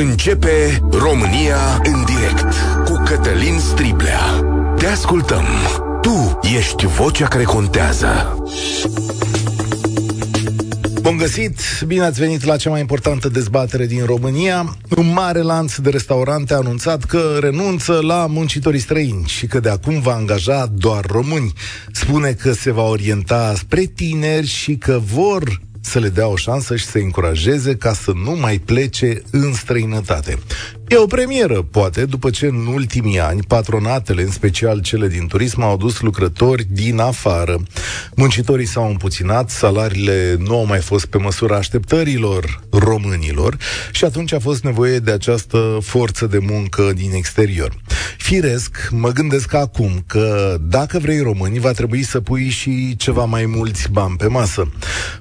Începe România în direct cu Cătălin Striblea. Te ascultăm. Tu ești vocea care contează. Bun găsit! Bine ați venit la cea mai importantă dezbatere din România. Un mare lanț de restaurante a anunțat că renunță la muncitorii străini și că de acum va angaja doar români. Spune că se va orienta spre tineri și că vor să le dea o șansă și să încurajeze ca să nu mai plece în străinătate. E o premieră, poate, după ce în ultimii ani patronatele, în special cele din turism, au adus lucrători din afară. Muncitorii s-au împuținat, salariile nu au mai fost pe măsura așteptărilor românilor și atunci a fost nevoie de această forță de muncă din exterior. Firesc, mă gândesc acum că dacă vrei români, va trebui să pui și ceva mai mulți bani pe masă.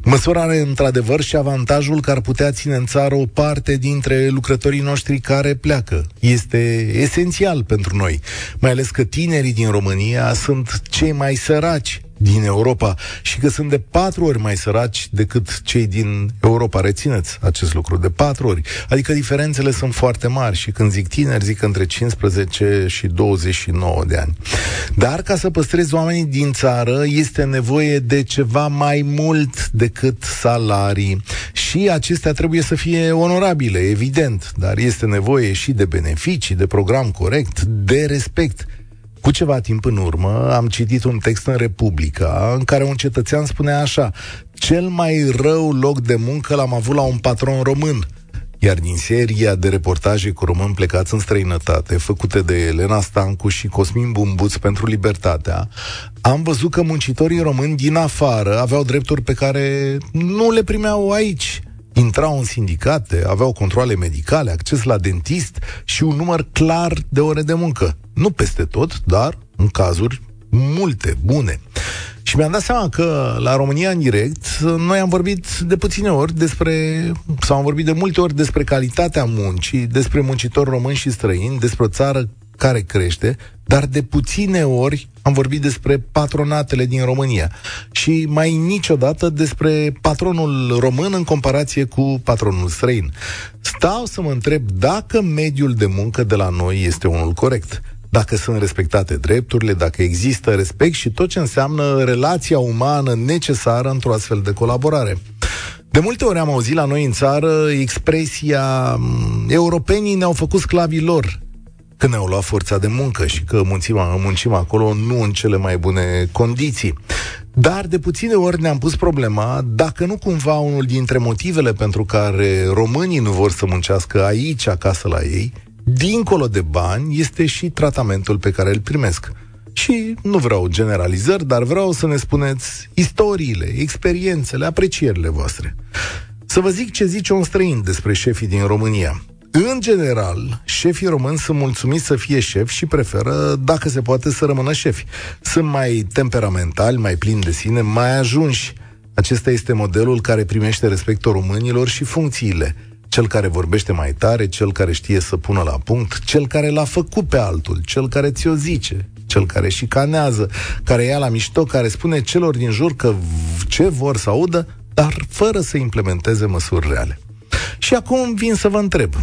Măsura are într-adevăr și avantajul că ar putea ține în țară o parte dintre lucrătorii noștri care pleacă. Este esențial pentru noi, mai ales că tinerii din România sunt cei mai săraci din Europa și că sunt de patru ori mai săraci decât cei din Europa. Rețineți acest lucru, de patru ori. Adică diferențele sunt foarte mari și când zic tineri, zic între 15 și 29 de ani. Dar ca să păstrezi oamenii din țară, este nevoie de ceva mai mult decât salarii și acestea trebuie să fie onorabile, evident, dar este nevoie și de beneficii, de program corect, de respect. Cu ceva timp în urmă am citit un text în Republica în care un cetățean spunea așa Cel mai rău loc de muncă l-am avut la un patron român. Iar din seria de reportaje cu români plecați în străinătate, făcute de Elena Stancu și Cosmin Bumbuț pentru Libertatea, am văzut că muncitorii români din afară aveau drepturi pe care nu le primeau aici intrau în sindicate, aveau controle medicale, acces la dentist și un număr clar de ore de muncă. Nu peste tot, dar în cazuri multe, bune. Și mi-am dat seama că la România în direct noi am vorbit de puține ori despre, sau am vorbit de multe ori despre calitatea muncii, despre muncitori români și străini, despre o țară care crește, dar de puține ori am vorbit despre patronatele din România și mai niciodată despre patronul român în comparație cu patronul străin. Stau să mă întreb dacă mediul de muncă de la noi este unul corect dacă sunt respectate drepturile, dacă există respect și tot ce înseamnă relația umană necesară într-o astfel de colaborare. De multe ori am auzit la noi în țară expresia europenii ne-au făcut sclavii lor că ne-au luat forța de muncă și că muncim, muncim acolo nu în cele mai bune condiții. Dar de puține ori ne-am pus problema dacă nu cumva unul dintre motivele pentru care românii nu vor să muncească aici, acasă la ei, dincolo de bani, este și tratamentul pe care îl primesc. Și nu vreau generalizări, dar vreau să ne spuneți istoriile, experiențele, aprecierile voastre. Să vă zic ce zice un străin despre șefii din România. În general, șefii români sunt mulțumiți să fie șefi și preferă, dacă se poate, să rămână șefi. Sunt mai temperamentali, mai plini de sine, mai ajunși. Acesta este modelul care primește respectul românilor și funcțiile. Cel care vorbește mai tare, cel care știe să pună la punct, cel care l-a făcut pe altul, cel care ți-o zice, cel care șicanează, care ia la mișto, care spune celor din jur că ce vor să audă, dar fără să implementeze măsuri reale. Și acum vin să vă întreb. 0372069599.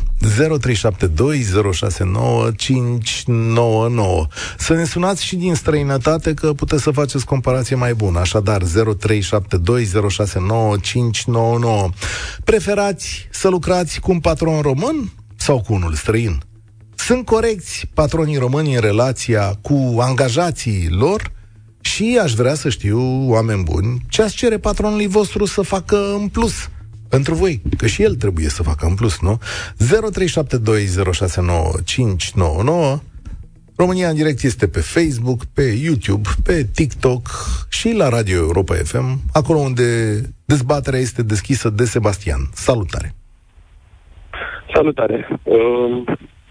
Să ne sunați și din străinătate că puteți să faceți comparație mai bună. Așadar, 0372069599. Preferați să lucrați cu un patron român sau cu unul străin? Sunt corecți patronii români în relația cu angajații lor? Și aș vrea să știu, oameni buni, ce ați cere patronului vostru să facă în plus pentru voi, că și el trebuie să facă în plus, nu? 0372069599 România în direct este pe Facebook, pe YouTube, pe TikTok și la Radio Europa FM, acolo unde dezbaterea este deschisă de Sebastian. Salutare! Salutare! Um,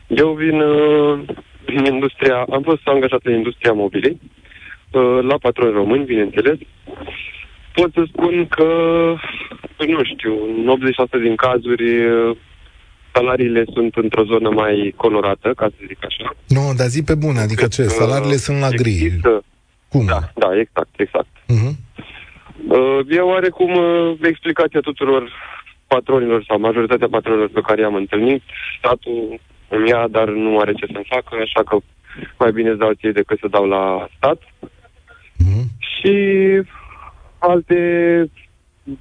eu vin uh, din industria, am fost angajat în industria mobilei, uh, la patroni români, bineînțeles, pot să spun că, nu știu, în 80% din cazuri salariile sunt într-o zonă mai colorată, ca să zic așa. Nu, dar zi pe bune, adică ce? Salariile sunt la gri. Există... Cum? Da, da, exact, exact. Uh-huh. E oarecum uh, explicația tuturor patronilor sau majoritatea patronilor pe care i-am întâlnit, statul îmi ia, dar nu are ce să-mi facă, așa că mai bine îți dau ție decât să dau la stat. Mm-hmm. Și alte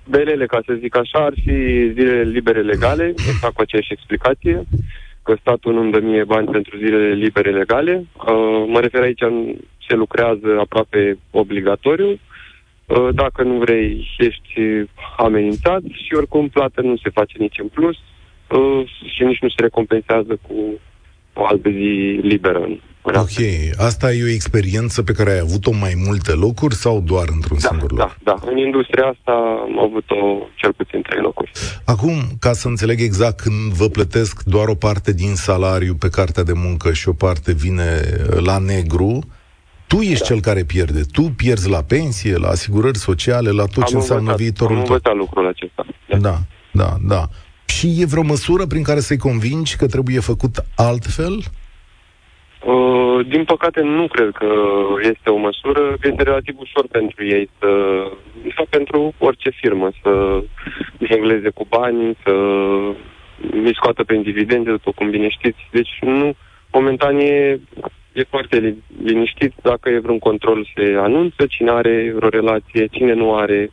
belele, ca să zic așa, ar fi zilele libere legale, exact cu aceeași explicație, că statul nu-mi dă mie bani pentru zilele libere legale. Uh, mă refer aici, se lucrează aproape obligatoriu. Uh, dacă nu vrei, ești amenințat și oricum plată nu se face nici în plus uh, și nici nu se recompensează cu o altă zi liberă Ok, asta e o experiență pe care ai avut-o mai multe locuri sau doar într-un da, singur loc? Da, da. În industria asta am avut-o cel puțin trei locuri. Acum, ca să înțeleg exact, când vă plătesc doar o parte din salariu pe cartea de muncă și o parte vine la negru, tu ești da. cel care pierde. Tu pierzi la pensie, la asigurări sociale, la tot am ce înseamnă învățat, viitorul am tău. Am lucrul acesta. Da. da, da, da. Și e vreo măsură prin care să-i convingi că trebuie făcut altfel? Uh, din păcate nu cred că este o măsură. Este relativ ușor pentru ei să, sau pentru orice firmă, să jengleze cu bani, să mi scoată pe dividende, după cum bine știți. Deci nu, momentan e, e foarte liniștit. Dacă e vreun control, se anunță cine are vreo relație, cine nu are.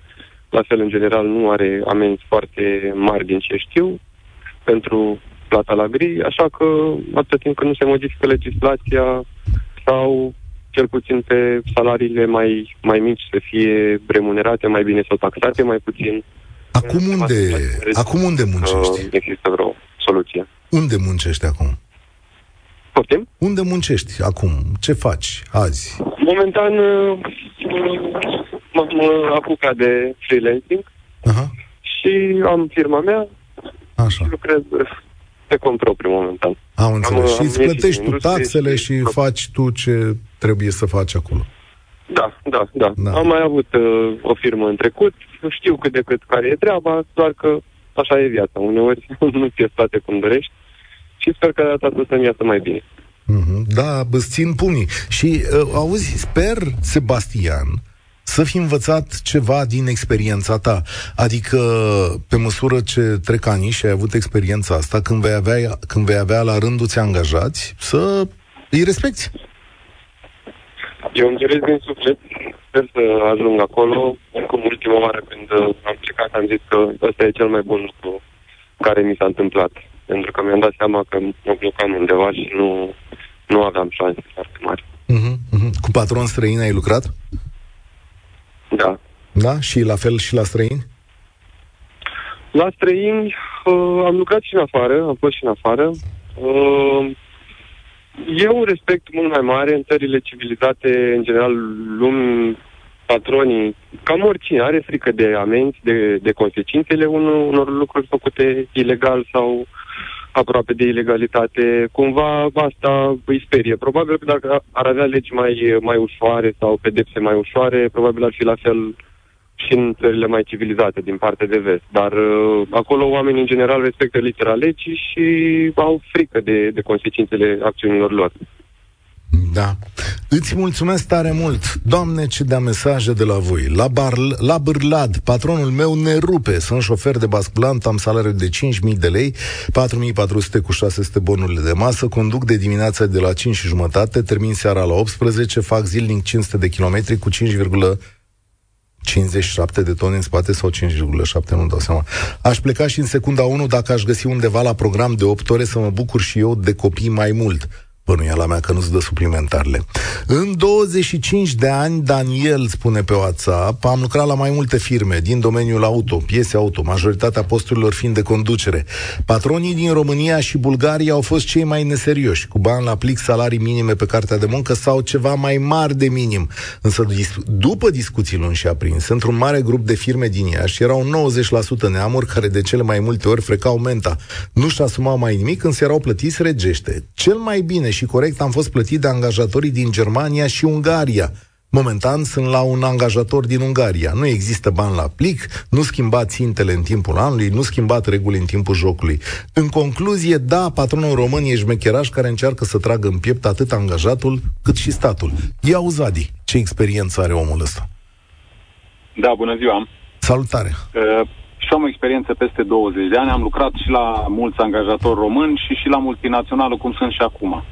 La fel, în general, nu are amenzi foarte mari din ce știu pentru plata la gri, așa că atâta timp când nu se modifică legislația sau cel puțin pe salariile mai, mai mici să fie remunerate mai bine sau taxate mai puțin. Acum unde, acum unde muncești? Există vreo soluție. Unde muncești acum? Poftim? Unde muncești acum? Ce faci azi? Momentan uh, m-am apucat de freelancing Aha. și am firma mea Așa. și lucrez pe cont propriu momentan. Am înțeles. și îți plătești tu taxele și, și faci tu ce trebuie să faci acolo. Da, da, da. da. Am mai avut uh, o firmă în trecut, știu cât de cât care e treaba, doar că așa e viața. Uneori nu ți toate cum dorești și sper că data asta să-mi iasă mai bine. Mm-hmm. Da, îți țin pumnii. Și uh, auzi, sper, Sebastian, să fi învățat ceva din experiența ta. Adică, pe măsură ce trec ani și ai avut experiența asta, când vei avea, când vei avea la rândul ți angajați, să îi respecti. Eu îmi doresc din suflet, sper să ajung acolo. Cum ultima oară când am plecat am zis că ăsta e cel mai bun lucru care mi s-a întâmplat. Pentru că mi-am dat seama că mă blocam undeva și nu, nu aveam șanse foarte mari. Uh-huh, uh-huh. Cu patron străin ai lucrat? Da. Da? Și la fel și la străini? La străini uh, am lucrat și în afară, am fost și în afară. Uh, e un respect mult mai mare în țările civilizate, în general, lumi, patronii, cam oricine are frică de amenzi, de, de consecințele unor, unor lucruri făcute ilegal sau aproape de ilegalitate. Cumva asta îi sperie. Probabil că dacă ar avea legi mai, mai ușoare sau pedepse mai ușoare, probabil ar fi la fel și în țările mai civilizate din partea de vest. Dar uh, acolo oamenii în general respectă litera legii și au frică de, de consecințele acțiunilor lor. Da. Îți mulțumesc tare mult. Doamne, ce dea mesaje de la voi. La, bar, la Bârlad, patronul meu ne rupe. Sunt șofer de basculant, am salariu de 5.000 de lei, 4.400 cu 600 bonurile de masă, conduc de dimineața de la 5 și jumătate, termin seara la 18, fac zilnic 500 de kilometri cu 5, 57 de tone în spate sau 5,7, nu dau seama. Aș pleca și în secunda 1 dacă aș găsi undeva la program de 8 ore să mă bucur și eu de copii mai mult bănuiala mea că nu-ți dă suplimentarele. În 25 de ani, Daniel spune pe WhatsApp, am lucrat la mai multe firme din domeniul auto, piese auto, majoritatea posturilor fiind de conducere. Patronii din România și Bulgaria au fost cei mai neserioși, cu bani la plic salarii minime pe cartea de muncă sau ceva mai mari de minim. Însă, după discuții lungi și aprinse, într-un mare grup de firme din Iași, erau 90% neamuri care de cele mai multe ori frecau menta. Nu-și asumau mai nimic, însă erau plătiți regește. Cel mai bine și corect am fost plătit de angajatorii din Germania și Ungaria. Momentan sunt la un angajator din Ungaria. Nu există bani la plic, nu schimbați țintele în timpul anului, nu schimbați reguli în timpul jocului. În concluzie, da, patronul român e șmecheraș care încearcă să tragă în piept atât angajatul cât și statul. Ia Zadi, ce experiență are omul ăsta? Da, bună ziua! Salutare! Uh, și am o experiență peste 20 de ani. Am lucrat și la mulți angajatori români și și la multinațională, cum sunt și acum.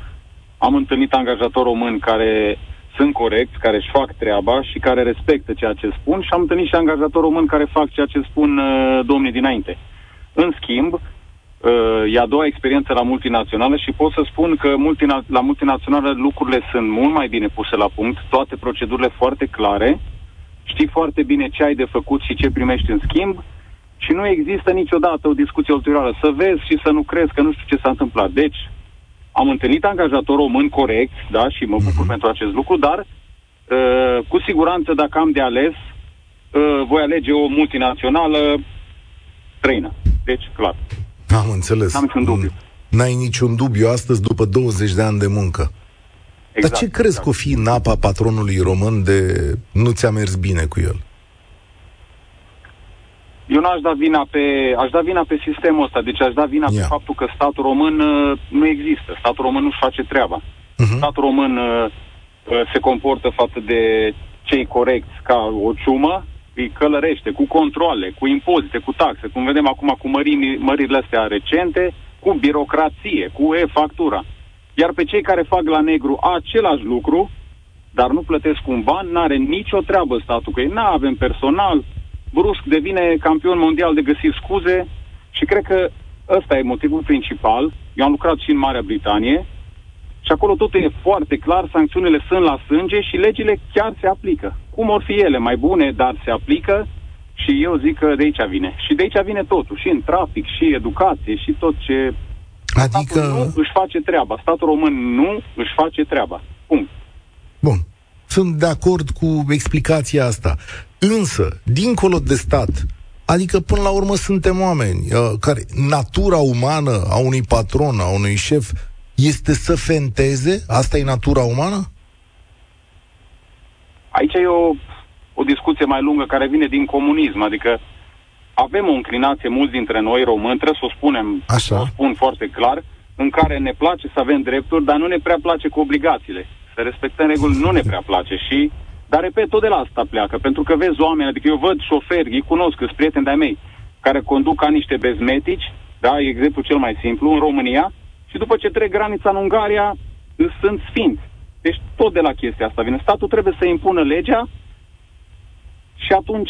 Am întâlnit angajatori români care sunt corecți, care își fac treaba și care respectă ceea ce spun și am întâlnit și angajatori români care fac ceea ce spun uh, domnii dinainte. În schimb, uh, e a doua experiență la multinațională și pot să spun că multina- la multinațională lucrurile sunt mult mai bine puse la punct, toate procedurile foarte clare, știi foarte bine ce ai de făcut și ce primești în schimb și nu există niciodată o discuție ulterioară. Să vezi și să nu crezi că nu știu ce s-a întâmplat. Deci, am întâlnit angajator român corect, da, și mă bucur uh-huh. pentru acest lucru, dar uh, cu siguranță dacă am de ales, uh, voi alege o multinațională străină. Deci, clar. Am înțeles. N-am niciun dubiu. N-ai niciun dubiu astăzi după 20 de ani de muncă. Exact, Dar ce crezi exact. că o fi în apa patronului român de nu ți-a mers bine cu el? Eu n-aș da vina pe, aș da vina pe sistemul ăsta, deci aș da vina yeah. pe faptul că statul român uh, nu există, statul român nu-și face treaba. Uh-huh. Statul român uh, uh, se comportă față de cei corecți ca o ciumă, îi călărește cu controle, cu impozite, cu taxe, cum vedem acum cu mări, măririle astea recente, cu birocrație, cu e-factura. Iar pe cei care fac la negru același lucru, dar nu plătesc un ban, n-are nicio treabă statul, că ei nu avem personal, brusc devine campion mondial de găsit scuze și cred că ăsta e motivul principal. Eu am lucrat și în Marea Britanie și acolo totul e foarte clar, sancțiunile sunt la sânge și legile chiar se aplică. Cum or fi ele mai bune, dar se aplică și eu zic că de aici vine. Și de aici vine totul, și în trafic, și educație, și tot ce... Adică... Statul nu își face treaba. Statul român nu își face treaba. Punct. Bun. Sunt de acord cu explicația asta. Însă, dincolo de stat, adică până la urmă suntem oameni uh, care natura umană a unui patron, a unui șef, este să fenteze? Asta e natura umană? Aici e o, o discuție mai lungă care vine din comunism, adică avem o înclinație mulți dintre noi români, trebuie să o spunem, Așa. să o spun foarte clar, în care ne place să avem drepturi, dar nu ne prea place cu obligațiile. Să respectăm reguli nu ne prea place și dar, repet, tot de la asta pleacă, pentru că vezi oameni, adică eu văd șoferi, îi cunosc, sunt prieteni de-ai mei, care conduc ca niște bezmetici, da, e exemplu cel mai simplu, în România, și după ce trec granița în Ungaria, sunt sfinți. Deci tot de la chestia asta vine. Statul trebuie să impună legea și atunci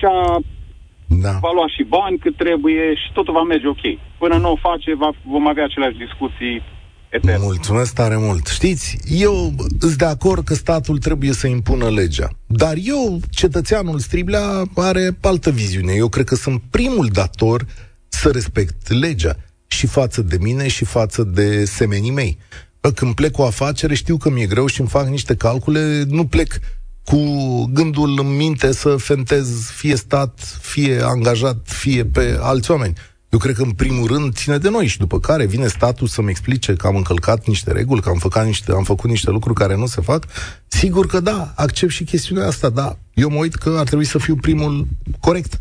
da. va lua și bani cât trebuie și totul va merge ok. Până nu o face, va, vom avea aceleași discuții etern. Mulțumesc tare mult. Știți, eu sunt de acord că statul trebuie să impună legea. Dar eu, cetățeanul Striblea, are altă viziune. Eu cred că sunt primul dator să respect legea și față de mine și față de semenii mei. Când plec o afacere, știu că mi-e greu și îmi fac niște calcule, nu plec cu gândul în minte să fentez fie stat, fie angajat, fie pe alți oameni. Eu cred că în primul rând ține de noi și după care vine statul să-mi explice că am încălcat niște reguli, că am făcut niște, am făcut niște lucruri care nu se fac. Sigur că da, accept și chestiunea asta, da. Eu mă uit că ar trebui să fiu primul corect.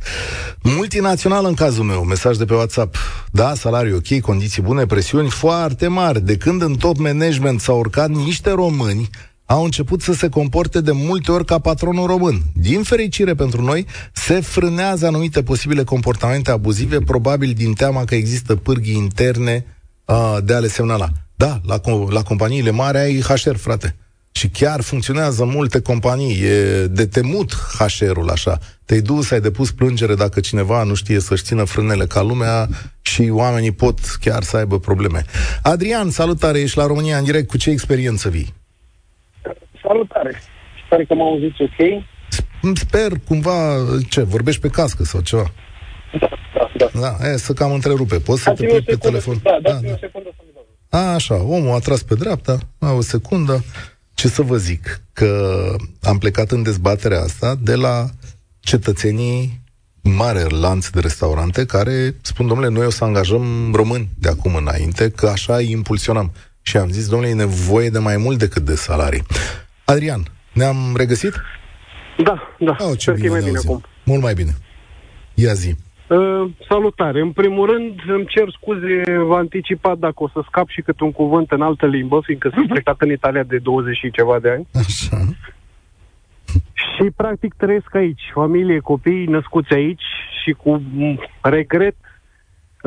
Multinațional în cazul meu, mesaj de pe WhatsApp. Da, salariu ok, condiții bune, presiuni foarte mari. De când în top management s-au urcat niște români au început să se comporte de multe ori ca patronul român. Din fericire pentru noi, se frânează anumite posibile comportamente abuzive, probabil din teama că există pârghii interne uh, de a le semnala. Da, la, la companiile mari ai HR, frate. Și chiar funcționează multe companii. E de temut HR-ul așa. Te-ai dus, ai depus plângere dacă cineva nu știe să-și țină frânele ca lumea și oamenii pot chiar să aibă probleme. Adrian, salutare, ești la România în direct. Cu ce experiență vii? Salutare! Sper că mă auziți ok. Sper cumva, ce, vorbești pe cască sau ceva? Da, da, da. Da, e, să cam întrerupe. Poți să te pui pe telefon? Da, da, da. o secundă să A, așa, omul a tras pe dreapta, a, o secundă. Ce să vă zic? Că am plecat în dezbaterea asta de la cetățenii mare lanț de restaurante care spun, domnule, noi o să angajăm români de acum înainte, că așa îi impulsionăm. Și am zis, domnule, e nevoie de mai mult decât de salarii. Adrian, ne-am regăsit? Da, da. Oh, ce Sper bine că e mai bine acum. Mult mai bine. Ia zi. Uh, salutare. În primul rând, îmi cer scuze anticipat dacă o să scap și câte un cuvânt în altă limbă, fiindcă sunt plecat în Italia de 20 și ceva de ani. Așa. Și, practic, trăiesc aici. Familie, copii născuți aici și cu regret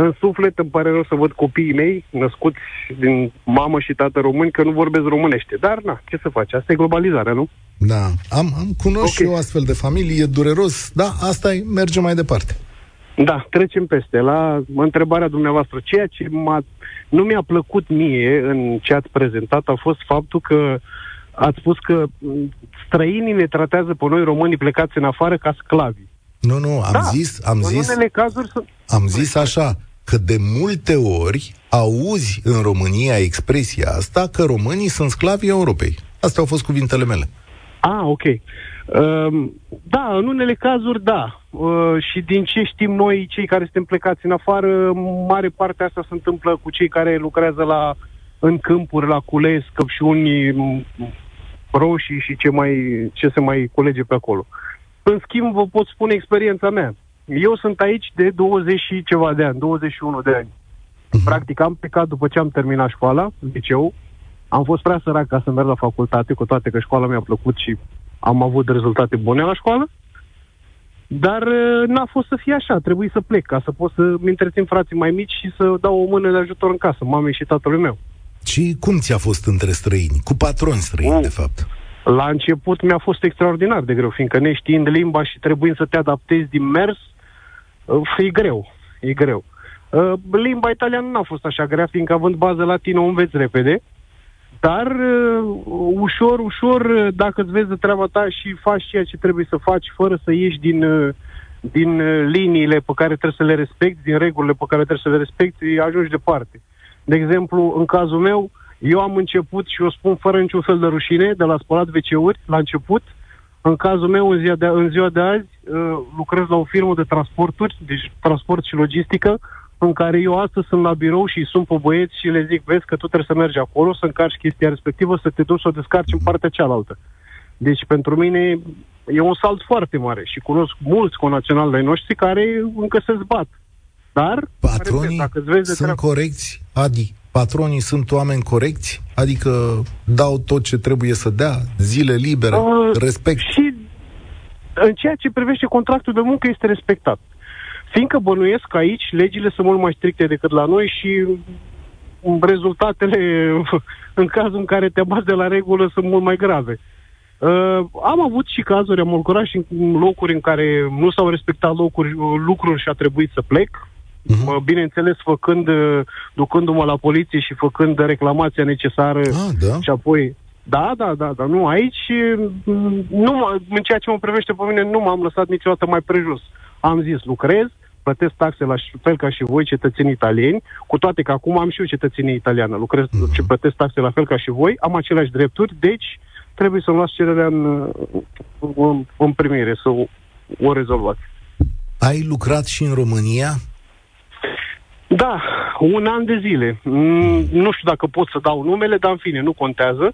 în suflet îmi pare rău să văd copiii mei născuți din mamă și tată români că nu vorbesc românește. Dar, na, ce să faci? Asta e globalizarea, nu? Da, am, am cunosc okay. și eu astfel de familie, e dureros, da, asta e, merge mai departe. Da, trecem peste. La întrebarea dumneavoastră, ceea ce m-a, nu mi-a plăcut mie în ce ați prezentat a fost faptul că ați spus că străinii ne tratează pe noi românii plecați în afară ca sclavi. Nu, nu, am da, zis, am zis, în cazuri sunt... am zis așa, că de multe ori auzi în România expresia asta că românii sunt sclavii Europei. Astea au fost cuvintele mele. Ah, ok. Uh, da, în unele cazuri, da. Uh, și din ce știm noi, cei care suntem plecați în afară, mare parte asta se întâmplă cu cei care lucrează la în câmpuri, la cules, căpșuni roșii și ce, mai, ce se mai culege pe acolo. În schimb, vă pot spune experiența mea. Eu sunt aici de 20 și ceva de ani, 21 de ani. Uh-huh. Practic am plecat după ce am terminat școala, liceu. Am fost prea sărac ca să merg la facultate, cu toate că școala mi-a plăcut și am avut rezultate bune la școală. Dar uh, n-a fost să fie așa, trebuie să plec ca să pot să-mi întrețin frații mai mici și să dau o mână de ajutor în casă, mamei și tatălui meu. Și cum ți-a fost între străini? Cu patroni străini, uh. de fapt. La început mi-a fost extraordinar de greu, fiindcă neștiind limba și trebuind să te adaptezi din mers, uh, e greu, e greu. Uh, limba italiană n-a fost așa grea, fiindcă având bază latină o înveți repede, dar uh, ușor, ușor, dacă îți vezi de treaba ta și faci ceea ce trebuie să faci, fără să ieși din, din liniile pe care trebuie să le respecti, din regulile pe care trebuie să le respecti, ajungi departe. De exemplu, în cazul meu, eu am început și o spun fără niciun fel de rușine, de la spălat WC-uri, la început. În cazul meu, în ziua de, în ziua de azi, uh, lucrez la o firmă de transporturi, deci transport și logistică, în care eu astăzi sunt la birou și sunt pe băieți și le zic, vezi că tu trebuie să mergi acolo, să încarci chestia respectivă, să te duci să o descarci în partea cealaltă. Deci pentru mine e un salt foarte mare și cunosc mulți conaționali ai noștri care încă se zbat. Dar, Patronii repet, dacă vezi sunt treabă... corecți, Adi? Patronii sunt oameni corecți? Adică dau tot ce trebuie să dea? Zile libere? Uh, respect? Și în ceea ce privește contractul de muncă este respectat. Fiindcă bănuiesc că aici legile sunt mult mai stricte decât la noi și rezultatele, în cazul în care te bați de la regulă, sunt mult mai grave. Uh, am avut și cazuri, am lucrat și în locuri în care nu s-au respectat locuri, lucruri și a trebuit să plec. Uh-huh. Bineînțeles, făcând, uh, ducându-mă la poliție și făcând reclamația necesară ah, da? și apoi... Da, da, da, da, nu, aici, mm, nu, în ceea ce mă privește pe mine, nu m-am lăsat niciodată mai prejos. Am zis, lucrez, plătesc taxe la fel ca și voi, cetățenii italieni, cu toate că acum am și eu cetățenie italiană, lucrez uh-huh. și plătesc taxe la fel ca și voi, am aceleași drepturi, deci trebuie să-mi luați cererea în, în, în primire, să o, o rezolvați. Ai lucrat și în România? Da, un an de zile. Mm, nu știu dacă pot să dau numele, dar în fine, nu contează.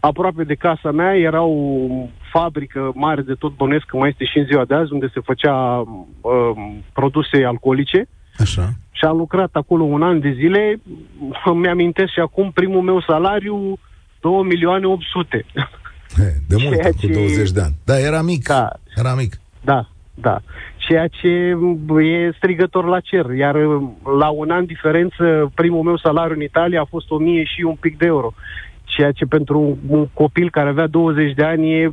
Aproape de casa mea era o fabrică mare de tot bănesc, că mai este și în ziua de azi, unde se făcea uh, produse alcoolice. Așa. Și am lucrat acolo un an de zile. Îmi amintesc și acum primul meu salariu 2 milioane 800. He, de mult, Ceea cu 20 de ani. Da, era mic. Da. Era mic. Da, da ceea ce e strigător la cer. Iar la un an diferență, primul meu salariu în Italia a fost 1000 și un pic de euro. Ceea ce pentru un copil care avea 20 de ani e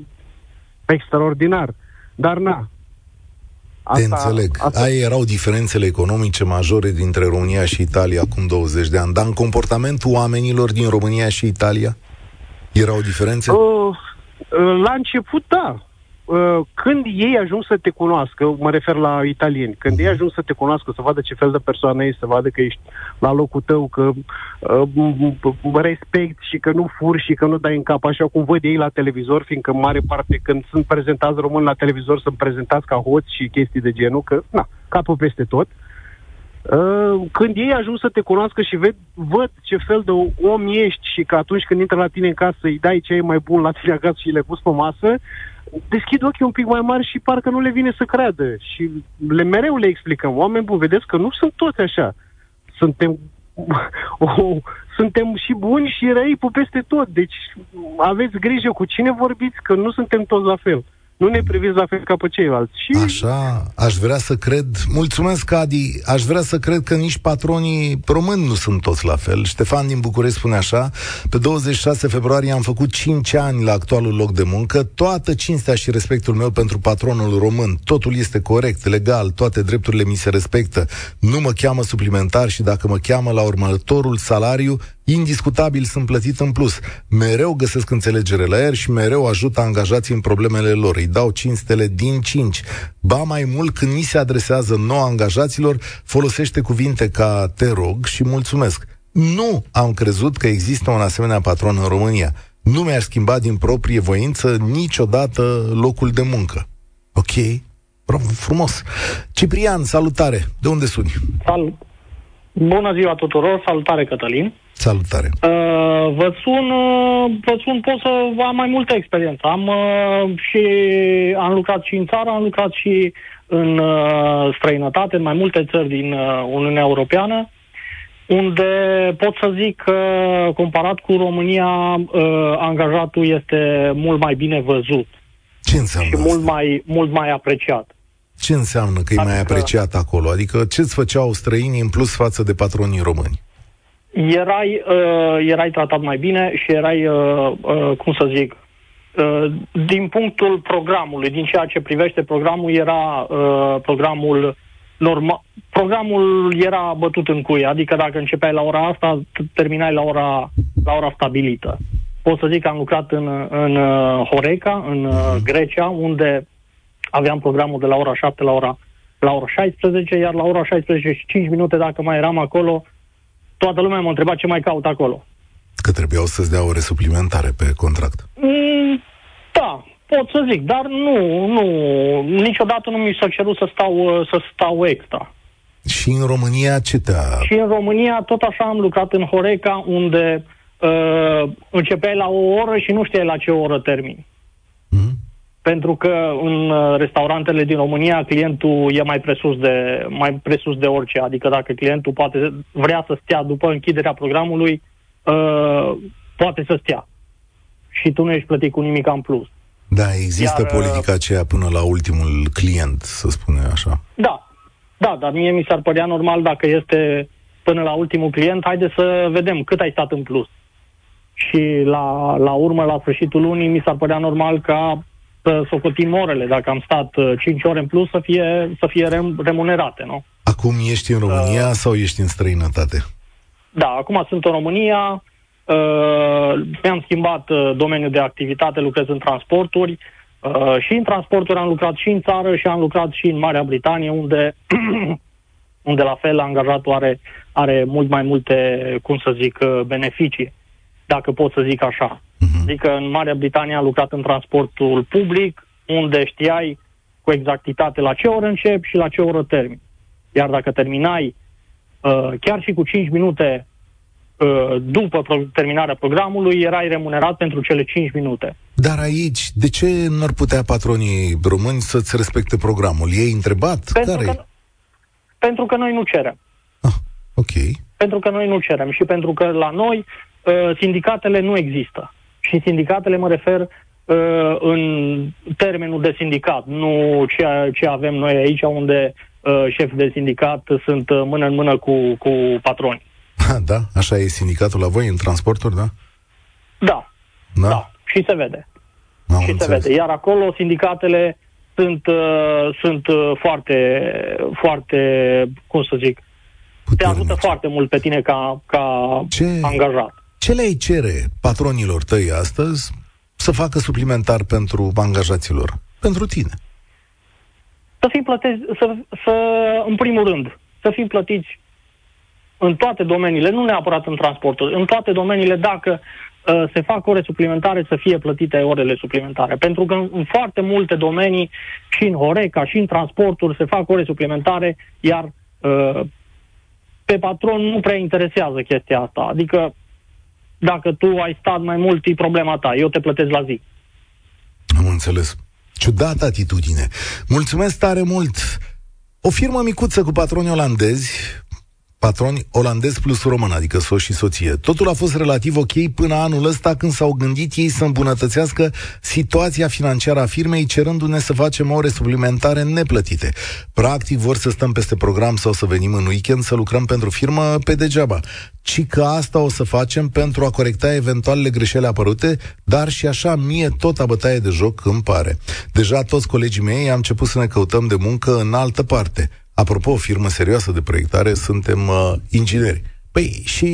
extraordinar. Dar na, Asta, Te înțeleg. Asta... Aia erau diferențele economice majore dintre România și Italia acum 20 de ani. Dar în comportamentul oamenilor din România și Italia erau diferențe? Uh, la început, da. Uh, când ei ajung să te cunoască, mă refer la italieni, când ei ajung să te cunoască, să vadă ce fel de persoană ești, să vadă că ești la locul tău, că uh, respecti și că nu furi și că nu dai în cap așa cum văd ei la televizor, fiindcă în mare parte când sunt prezentați români la televizor sunt prezentați ca hoți și chestii de genul, că na, capul peste tot. Uh, când ei ajung să te cunoască și ved, văd ce fel de om ești și că atunci când intră la tine în casă îi dai ce e mai bun la tine acasă și le pus pe masă, deschid ochii un pic mai mari și parcă nu le vine să creadă. Și le mereu le explicăm. Oameni buni, vedeți că nu sunt toți așa. Suntem, o, suntem și buni și răi pe peste tot. Deci aveți grijă cu cine vorbiți, că nu suntem toți la fel. Nu ne priviți la fel ca pe ceilalți. Și... Așa, aș vrea să cred, mulțumesc Adi, aș vrea să cred că nici patronii români nu sunt toți la fel. Ștefan din București spune așa, pe 26 februarie am făcut 5 ani la actualul loc de muncă, toată cinstea și respectul meu pentru patronul român, totul este corect, legal, toate drepturile mi se respectă, nu mă cheamă suplimentar și dacă mă cheamă la următorul salariu, indiscutabil sunt plătit în plus. Mereu găsesc înțelegere la el și mereu ajut angajații în problemele lor. Îi dau cinstele din cinci. Ba mai mult, când ni se adresează nou angajaților, folosește cuvinte ca te rog și mulțumesc. Nu am crezut că există un asemenea patron în România. Nu mi-ar schimba din proprie voință niciodată locul de muncă. Ok? Frumos. Ciprian, salutare. De unde suni? Salut. Bună ziua tuturor, salutare Cătălin. Salutare. Uh, vă sun, uh, vă sun, pot să am mai multă experiență. Am uh, și am lucrat și în țară, am lucrat și în uh, străinătate, în mai multe țări din uh, Uniunea Europeană, unde pot să zic că, comparat cu România, uh, angajatul este mult mai bine văzut. Ce înseamnă Și asta? mult mai, mult mai apreciat. Ce înseamnă că e adică... mai apreciat acolo? Adică ce-ți făceau străinii în plus față de patronii români? erai, uh, erai tratat mai bine și erai, uh, uh, cum să zic, uh, din punctul programului, din ceea ce privește programul, era uh, programul normal. Programul era bătut în cuie, adică dacă începeai la ora asta, terminai la ora, la ora stabilită. Pot să zic că am lucrat în, în uh, Horeca, în uh, mhm. Grecia, unde aveam programul de la ora 7 la ora, la ora 16, iar la ora 16 și 5 minute, dacă mai eram acolo, toată lumea m-a întrebat ce mai caut acolo. Că trebuiau să-ți dea ore suplimentare pe contract. Mm, da, pot să zic, dar nu, nu, niciodată nu mi s-a cerut să stau, să stau extra. Și în România ce te-a... Și în România tot așa am lucrat în Horeca, unde uh, începeai la o oră și nu știai la ce oră termini. Mm? Pentru că în uh, restaurantele din România clientul e mai presus de, mai presus de orice. Adică dacă clientul poate vrea să stea după închiderea programului, uh, poate să stea. Și tu nu ești plătit cu nimic în plus. Da, există Iar, uh, politica aceea până la ultimul client, să spunem așa. Da, da, dar mie mi s-ar părea normal dacă este până la ultimul client, haide să vedem cât ai stat în plus. Și la, la urmă, la sfârșitul lunii, mi s-ar părea normal ca să socotim orele, dacă am stat 5 uh, ore în plus, să fie, să fie remunerate, nu? Acum ești în România uh, sau ești în străinătate? Da, acum sunt în România, uh, mi-am schimbat uh, domeniul de activitate, lucrez în transporturi, uh, și în transporturi am lucrat și în țară și am lucrat și în Marea Britanie, unde, unde la fel angajatul are, are mult mai multe, cum să zic, uh, beneficii, dacă pot să zic așa. Uh-huh. Adică în Marea Britanie a lucrat în transportul public, unde știai cu exactitate la ce oră încep și la ce oră termin. Iar dacă terminai uh, chiar și cu 5 minute uh, după pro- terminarea programului, erai remunerat pentru cele 5 minute. Dar aici, de ce nu ar putea patronii români să-ți respecte programul? Ei întrebat? Pentru Care că, pentru că noi nu cerem. Ah, ok. Pentru că noi nu cerem și pentru că la noi uh, sindicatele nu există. Și sindicatele mă refer uh, în termenul de sindicat, nu ceea ce avem noi aici, unde uh, șefii de sindicat sunt uh, mână în mână cu, cu patroni. Da? Așa e sindicatul la voi în transporturi, da? Da. Da. da. Și se vede. Am și înțeles. se vede. Iar acolo sindicatele sunt, uh, sunt uh, foarte, foarte, cum să zic, Puternice. te ajută foarte mult pe tine ca, ca Ce? angajat. Ce le cere patronilor tăi astăzi să facă suplimentar pentru angajaților? Pentru tine? Să fim plătiți, să, să, în primul rând, să fim plătiți în toate domeniile, nu neapărat în transportul, în toate domeniile, dacă uh, se fac ore suplimentare, să fie plătite orele suplimentare. Pentru că în, în foarte multe domenii, și în Horeca, și în transporturi, se fac ore suplimentare, iar uh, pe patron nu prea interesează chestia asta. Adică dacă tu ai stat mai mult, e problema ta. Eu te plătesc la zi. Am înțeles. Ciudată atitudine. Mulțumesc tare mult. O firmă micuță cu patroni olandezi patroni olandez plus român, adică soț și soție. Totul a fost relativ ok până anul ăsta când s-au gândit ei să îmbunătățească situația financiară a firmei, cerându-ne să facem ore suplimentare neplătite. Practic vor să stăm peste program sau să venim în weekend să lucrăm pentru firmă pe degeaba ci că asta o să facem pentru a corecta eventualele greșeli apărute, dar și așa mie tot a bătaie de joc îmi pare. Deja toți colegii mei am început să ne căutăm de muncă în altă parte. Apropo, o firmă serioasă de proiectare, suntem uh, ingineri. Păi și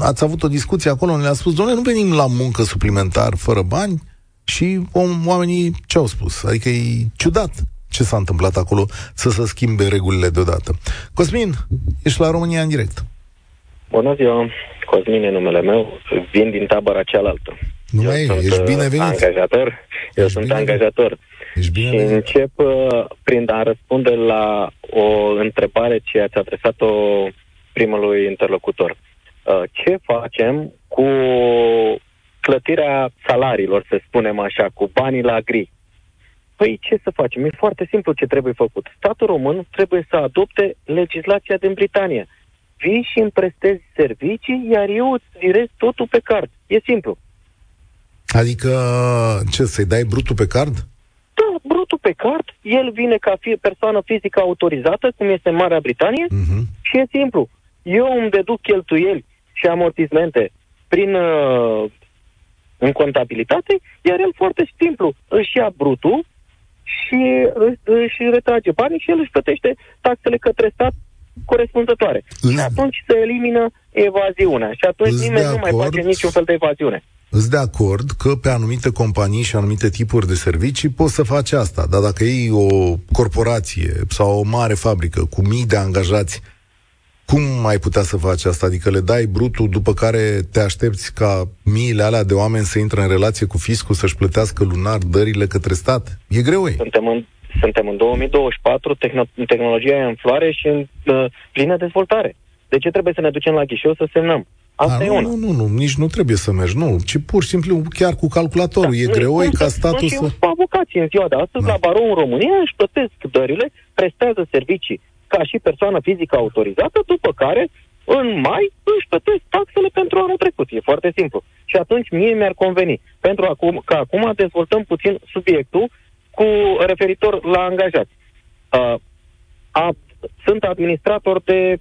ați avut o discuție acolo, ne-a spus, doamne, nu venim la muncă suplimentar fără bani? Și om, oamenii ce au spus? Adică e ciudat ce s-a întâmplat acolo să se schimbe regulile deodată. Cosmin, ești la România în direct. Bună ziua, Cosmin e numele meu, vin din tabăra cealaltă. Nu mai e, ești binevenit. Angajator, eu ești sunt binevenit. angajator. Ești și încep uh, prin a răspunde la o întrebare ce ați adresat-o primului interlocutor. Uh, ce facem cu clătirea salariilor, să spunem așa, cu banii la gri? Păi ce să facem? E foarte simplu ce trebuie făcut. Statul român trebuie să adopte legislația din Britania vii și îmi prestezi servicii, iar eu îți direct totul pe card. E simplu. Adică, ce, să-i dai brutul pe card? Da, brutul pe card, el vine ca fie persoană fizică autorizată, cum este în Marea Britanie, uh-huh. și e simplu. Eu îmi deduc cheltuieli și amortizmente prin uh, în contabilitate, iar el foarte simplu își ia brutul și își retrage banii și el își plătește taxele către stat corespunzătoare. Mm. Și atunci se elimină evaziunea. Și atunci Îți nimeni nu mai face niciun fel de evaziune. Îți de acord că pe anumite companii și anumite tipuri de servicii poți să faci asta, dar dacă iei o corporație sau o mare fabrică cu mii de angajați, cum mai putea să faci asta? Adică le dai brutul, după care te aștepți ca miile alea de oameni să intre în relație cu fiscul, să-și plătească lunar dările către stat? E greu, ei. Suntem în, suntem în 2024, tehno- tehnologia e în floare și în uh, plină dezvoltare. De ce trebuie să ne ducem la ghișeu să semnăm? Asta A, e nu, una. Nu, nu, nu, nici nu trebuie să mergi, nu, ci pur și simplu chiar cu calculatorul. Da, e greu e ca statul să... avocații în ziua de astăzi, da. la barou în România, își plătesc dările, prestează servicii ca și persoană fizică autorizată, după care, în mai, își plătesc taxele pentru anul trecut. E foarte simplu. Și atunci mie mi-ar conveni. Pentru acum, că acum dezvoltăm puțin subiectul cu referitor la angajați. Uh, a, sunt administrator de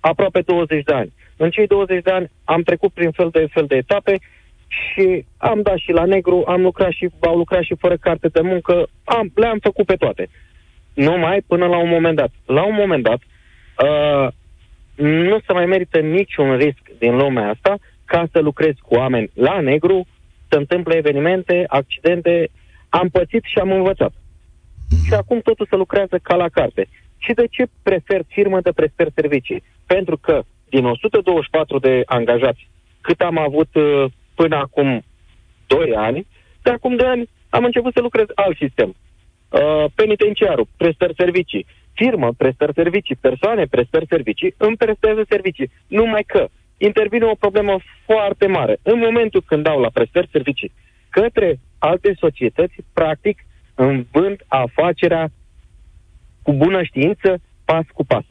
aproape 20 de ani. În cei 20 de ani am trecut prin fel de fel de etape și am dat și la negru, am lucrat și, au lucrat și fără carte de muncă, am, le-am făcut pe toate. Numai până la un moment dat. La un moment dat, uh, nu se mai merită niciun risc din lumea asta ca să lucrezi cu oameni la negru, se întâmplă evenimente, accidente, am pățit și am învățat. Și acum totul se lucrează ca la carte. Și de ce prefer firmă de prefer servicii? Pentru că din 124 de angajați cât am avut uh, până acum 2 ani, de acum 2 ani am început să lucrez alt sistem. Uh, penitenciarul, prestări servicii, firmă, prestări servicii, persoane, prestări servicii, îmi prestează servicii. Numai că intervine o problemă foarte mare. În momentul când dau la prestări servicii către alte societăți, practic, îmi vând afacerea cu bună știință, pas cu pas.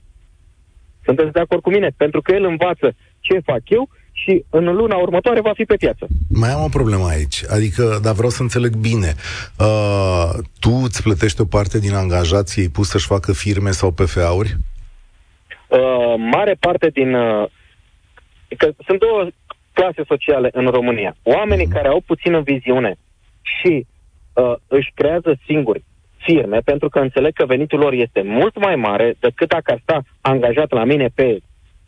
Sunteți de acord cu mine? Pentru că el învață ce fac eu și în luna următoare va fi pe piață. Mai am o problemă aici, adică, dar vreau să înțeleg bine. Uh, tu îți plătești o parte din angajații ei pus să-și facă firme sau PFA-uri? Uh, mare parte din... Uh, că sunt două clase sociale în România. Oamenii mm. care au puțină viziune și uh, își creează singuri firme pentru că înțeleg că venitul lor este mult mai mare decât dacă ar sta angajat la mine pe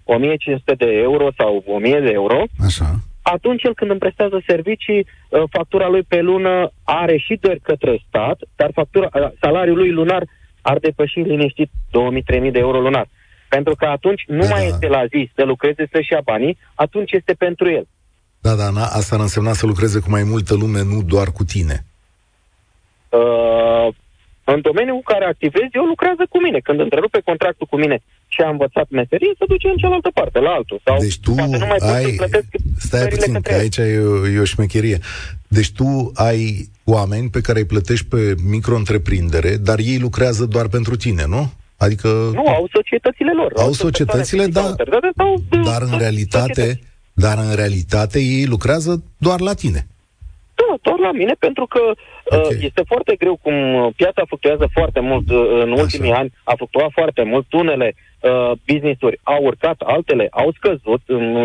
1500 de euro sau 1000 de euro. Așa. Atunci el când îmi prestează servicii, uh, factura lui pe lună are și dări către stat, dar factura, uh, salariul lui lunar ar depăși liniștit 2000-3000 de euro lunar. Pentru că atunci nu da, mai da. este la zi să lucreze să-și ia banii, atunci este pentru el. Da, da, na, asta ar însemna să lucreze cu mai multă lume, nu doar cu tine. Uh, în domeniul în care activez, eu lucrează cu mine. Când întrerupe contractul cu mine și a învățat meserie, se duce în cealaltă parte, la altul. Sau deci tu nu mai ai... Stai puțin, că aici e o, e o șmecherie. Deci tu ai oameni pe care îi plătești pe micro-întreprindere, dar ei lucrează doar pentru tine, nu? Adică... Nu, au societățile lor. Au societățile, da, dar în realitate, societăți. dar în realitate ei lucrează doar la tine. Da, doar la mine, pentru că uh, okay. uh, este foarte greu cum piața fluctuează foarte mult uh, în Așa. ultimii ani, a fluctuat foarte mult, unele uh, business-uri au urcat, altele au scăzut,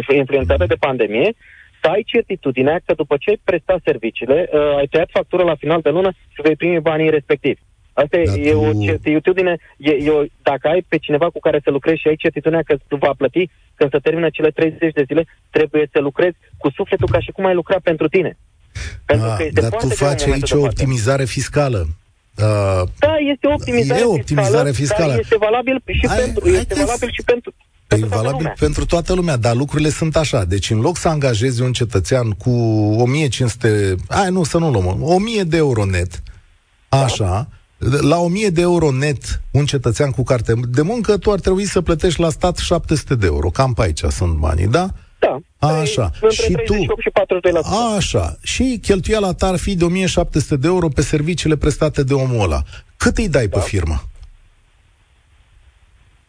influențate de pandemie, să ai certitudinea că după ce ai prestat serviciile, uh, ai tăiat factură la final de lună și vei primi banii respectivi. Asta Dar e tu... o certitudine, e, e o, dacă ai pe cineva cu care să lucrezi și ai certitudinea că tu va plăti când se termină cele 30 de zile, trebuie să lucrezi cu sufletul ca și cum ai lucra pentru tine. Pentru A, că este dar tu faci aici o optimizare fiscală. Uh, da, este o optimizare, e optimizare fiscală, fiscală. Dar este valabil și hai, pentru, hai este valabil și pentru E valabil lumea. pentru toată lumea, dar lucrurile sunt așa. Deci în loc să angajezi un cetățean cu 1500, ai nu, să nu luăm, 1000 de euro net, așa, da. la 1000 de euro net un cetățean cu carte de muncă, tu ar trebui să plătești la stat 700 de euro. Cam pe aici sunt banii, da? Da. Așa. Și tu, și 42%. Așa. Și cheltuiala ta ar fi de 1700 de euro pe serviciile prestate de omul ăla. Cât îi dai da. pe firmă?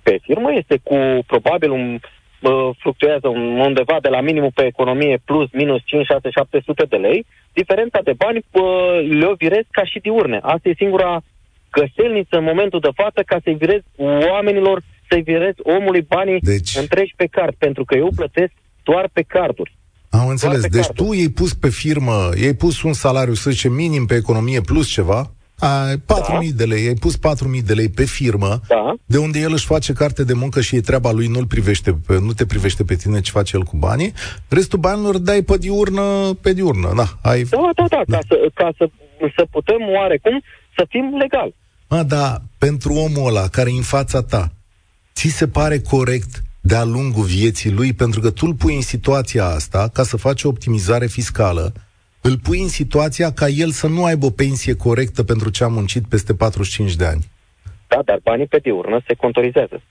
Pe firmă este cu probabil un uh, fluctuează undeva de la minimum pe economie plus minus 5, 6, 700 de lei, diferența de bani uh, le-o virez ca și diurne. Asta e singura găselniță în momentul de față ca să-i virez oamenilor, să-i virez omului banii deci... întregi pe card, pentru că eu plătesc doar pe carduri. Am înțeles. Deci carduri. tu i-ai pus pe firmă, i-ai pus un salariu, să zicem, minim pe economie plus ceva, ai 4.000 da. de lei, ai pus 4.000 de lei pe firmă, da. de unde el își face carte de muncă și e treaba lui, nu-l privește, nu te privește pe tine ce face el cu banii, restul banilor dai pe diurnă, pe diurnă, da. Ai... Da, da, da, da. Ca, să, ca să, să putem oarecum să fim legal. Mă, da, pentru omul ăla care e în fața ta, ți se pare corect de-a lungul vieții lui, pentru că tu îl pui în situația asta ca să faci o optimizare fiscală, îl pui în situația ca el să nu aibă o pensie corectă pentru ce a muncit peste 45 de ani. Da, dar banii pe diurnă se contorizează.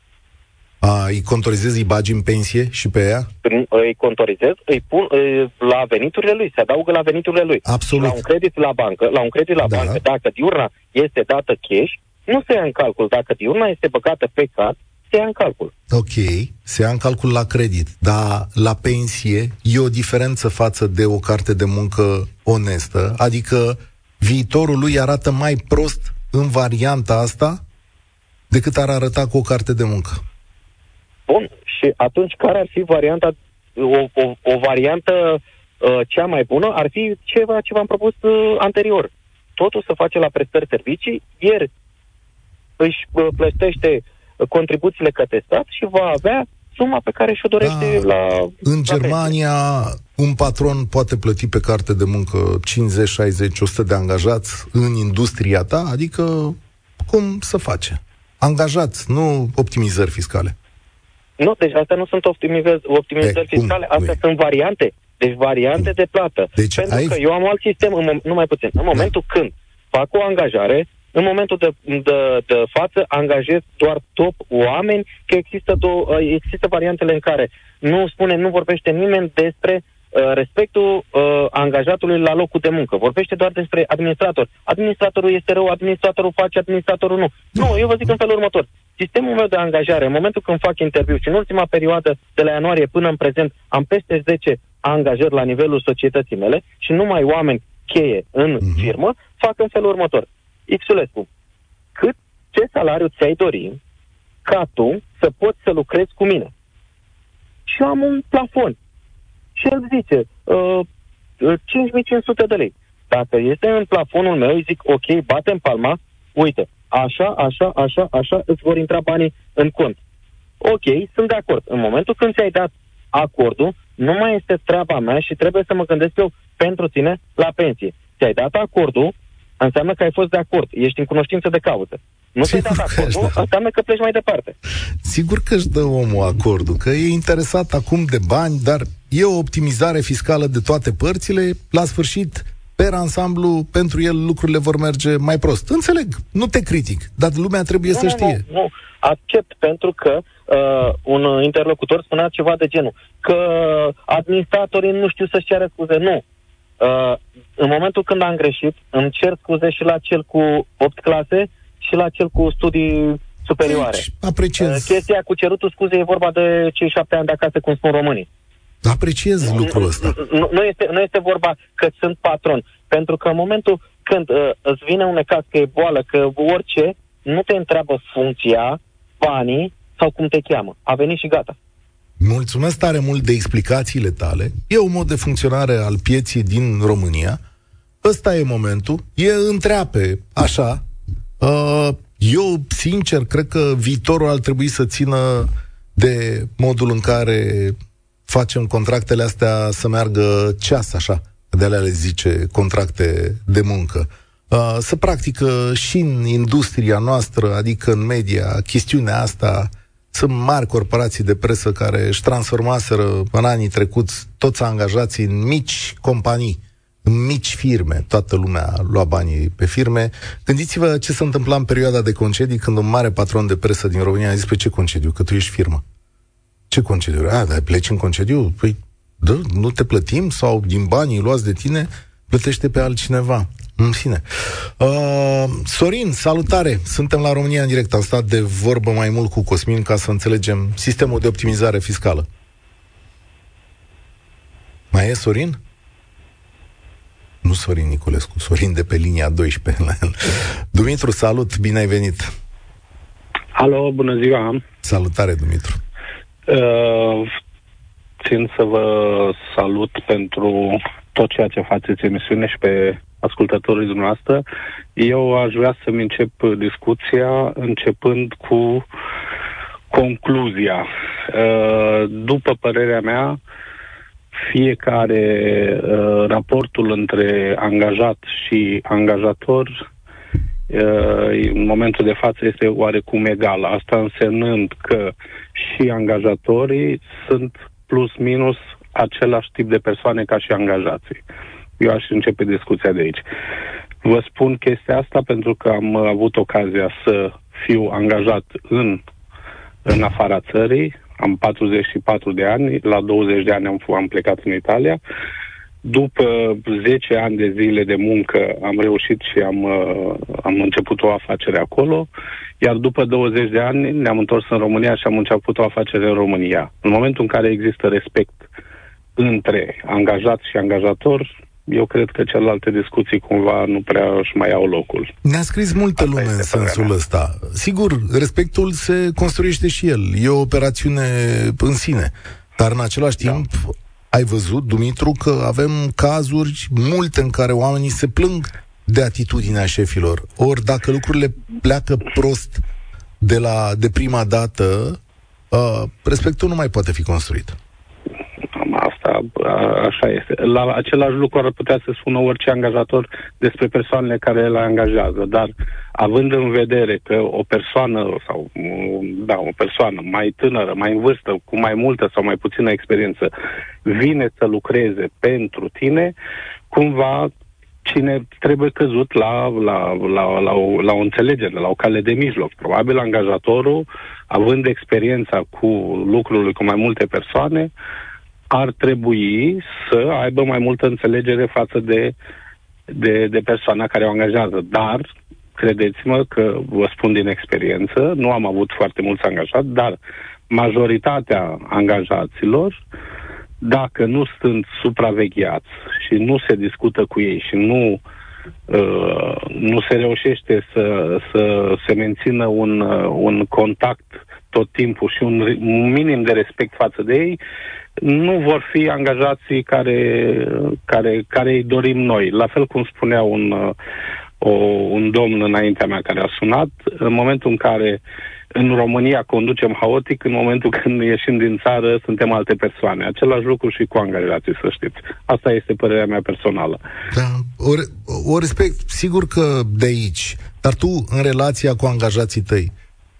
A, îi contorizezi, îi bagi în pensie și pe ea? Îi contorizez, îi pun îi, la veniturile lui, se adaugă la veniturile lui. Absolut. La un credit la bancă, la un credit la da. bancă, dacă diurna este dată cash, nu se ia în calcul. Dacă diurna este băgată pe card, se ia în calcul. Ok, se ia în calcul la credit, dar la pensie e o diferență față de o carte de muncă onestă, adică viitorul lui arată mai prost în varianta asta decât ar arăta cu o carte de muncă. Bun, și atunci care ar fi varianta, o, o, o variantă uh, cea mai bună ar fi ceva ce v-am propus uh, anterior. Totul să face la prestări servicii, ieri își uh, plătește contribuțiile către stat și va avea suma pe care și-o dorește da, la... În la Germania, pensie. un patron poate plăti pe carte de muncă 50, 60, 100 de angajați în industria ta, adică cum să face? Angajați, nu optimizări fiscale. Nu, deci astea nu sunt optimizări, optimizări e, fiscale, astea Ui. sunt variante. Deci variante cum? de plată. Deci Pentru ai... că eu am alt sistem, în mom- nu mai puțin. În momentul da. când fac o angajare, în momentul de, de, de față angajez doar top oameni, că există, două, uh, există variantele în care nu spune, nu vorbește nimeni despre uh, respectul uh, angajatului la locul de muncă. Vorbește doar despre administrator. Administratorul este rău, administratorul face, administratorul nu. Nu, eu vă zic în felul următor. Sistemul meu de angajare, în momentul când fac interviu și în ultima perioadă, de la ianuarie până în prezent, am peste 10 angajări la nivelul societății mele și numai oameni cheie în uh-huh. firmă, fac în felul următor. Xulescu, cât, ce salariu ți-ai dori ca tu să poți să lucrezi cu mine? Și eu am un plafon. Și el zice, uh, 5500 uh, de lei. Dacă este în plafonul meu, îi zic, ok, batem palma, uite, așa, așa, așa, așa, îți vor intra banii în cont. Ok, sunt de acord. În momentul când ți-ai dat acordul, nu mai este treaba mea și trebuie să mă gândesc eu pentru tine la pensie. Ți-ai dat acordul, înseamnă că ai fost de acord, ești în cunoștință de cauză. Nu te dat acordul, da. înseamnă că pleci mai departe. Sigur că își dă omul acordul, că e interesat acum de bani, dar e o optimizare fiscală de toate părțile, la sfârșit, per ansamblu, pentru el lucrurile vor merge mai prost. Înțeleg, nu te critic, dar lumea trebuie nu, să nu, știe. Nu, nu, accept pentru că uh, un interlocutor spunea ceva de genul, că administratorii nu știu să-și ceară scuze. Nu, Uh, în momentul când am greșit, îmi cer scuze și la cel cu 8 clase și la cel cu studii superioare. Deci, apreciez. Uh, chestia cu cerutul scuze e vorba de cei șapte ani de acasă, cum spun românii. Apreciez lucrul ăsta. Nu, nu, este, nu este vorba că sunt patron. Pentru că în momentul când uh, îți vine un necaz că e boală, că orice, nu te întreabă funcția, banii sau cum te cheamă. A venit și gata. Mulțumesc tare mult de explicațiile tale. E un mod de funcționare al pieții din România. Ăsta e momentul. E întreape, așa. Uh, eu, sincer, cred că viitorul ar trebui să țină de modul în care facem contractele astea să meargă ceas, așa, de alea le zice contracte de muncă. Uh, să practică și în industria noastră, adică în media, chestiunea asta. Sunt mari corporații de presă care își transformaseră în anii trecuți toți angajații în mici companii, în mici firme. Toată lumea lua banii pe firme. Gândiți-vă ce se întâmpla în perioada de concedii când un mare patron de presă din România a zis pe ce concediu, că tu ești firmă. Ce concediu? A, dar pleci în concediu? Păi, dă, nu te plătim? Sau din banii luați de tine, plătește pe altcineva. În fine. Uh, Sorin, salutare! Suntem la România în direct. Am stat de vorbă mai mult cu Cosmin ca să înțelegem sistemul de optimizare fiscală. Mai e Sorin? Nu Sorin Niculescu, Sorin de pe linia 12. Dumitru, salut, bine ai venit! Alo, bună ziua! Salutare, Dumitru! Uh, țin să vă salut pentru tot ceea ce faceți emisiune și pe ascultătorii dumneavoastră. Eu aș vrea să-mi încep discuția începând cu concluzia. Uh, după părerea mea, fiecare uh, raportul între angajat și angajator uh, în momentul de față este oarecum egal. Asta însemnând că și angajatorii sunt plus minus același tip de persoane ca și angajații. Eu aș începe discuția de aici. Vă spun chestia asta pentru că am avut ocazia să fiu angajat în, în afara țării. Am 44 de ani, la 20 de ani am, am plecat în Italia. După 10 ani de zile de muncă am reușit și am, uh, am început o afacere acolo, iar după 20 de ani ne-am întors în România și am început o afacere în România. În momentul în care există respect între angajat și angajator, eu cred că celelalte discuții cumva nu prea își mai au locul. Ne-a scris multă Asta lume în sensul ăsta. Sigur, respectul se construiește și el. E o operațiune în sine. Dar în același da. timp, ai văzut, Dumitru, că avem cazuri multe în care oamenii se plâng de atitudinea șefilor. Ori dacă lucrurile pleacă prost de, la, de prima dată, uh, respectul nu mai poate fi construit asta așa este. La același lucru ar putea să spună orice angajator despre persoanele care le angajează, dar având în vedere că o persoană sau da, o persoană mai tânără, mai în vârstă, cu mai multă sau mai puțină experiență, vine să lucreze pentru tine, cumva cine trebuie căzut la, la, la, la, o, la o înțelegere, la o cale de mijloc. Probabil angajatorul, având experiența cu lucrurile cu mai multe persoane, ar trebui să aibă mai multă înțelegere față de, de, de persoana care o angajează. Dar, credeți-mă că vă spun din experiență, nu am avut foarte mulți angajați, dar majoritatea angajaților, dacă nu sunt supravegheați și nu se discută cu ei și nu uh, nu se reușește să, să se mențină un, uh, un contact tot timpul și un, un minim de respect față de ei, nu vor fi angajații care, care, care îi dorim noi. La fel cum spunea un, o, un domn înaintea mea care a sunat, în momentul în care în România conducem haotic, în momentul când ieșim din țară suntem alte persoane. Același lucru și cu angajații, să știți. Asta este părerea mea personală. Da, o, o respect, sigur că de aici, dar tu, în relația cu angajații tăi,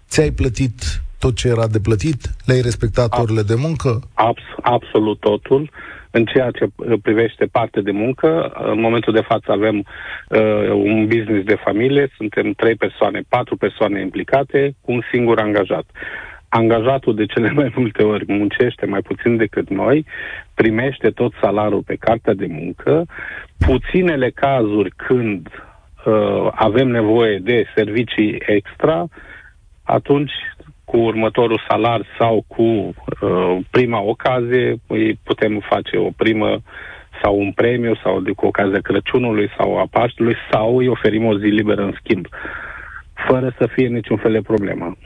ți-ai plătit tot ce era de plătit? Le-ai respectat Ab- orele de muncă? Abs- absolut totul. În ceea ce privește parte de muncă, în momentul de față avem uh, un business de familie, suntem trei persoane, patru persoane implicate, cu un singur angajat. Angajatul de cele mai multe ori muncește mai puțin decât noi, primește tot salariul pe cartea de muncă. Puținele cazuri când uh, avem nevoie de servicii extra, atunci cu următorul salar sau cu uh, prima ocazie îi putem face o primă sau un premiu sau de cu ocazia Crăciunului sau a Paștelui sau îi oferim o zi liberă în schimb, fără să fie niciun fel de problemă.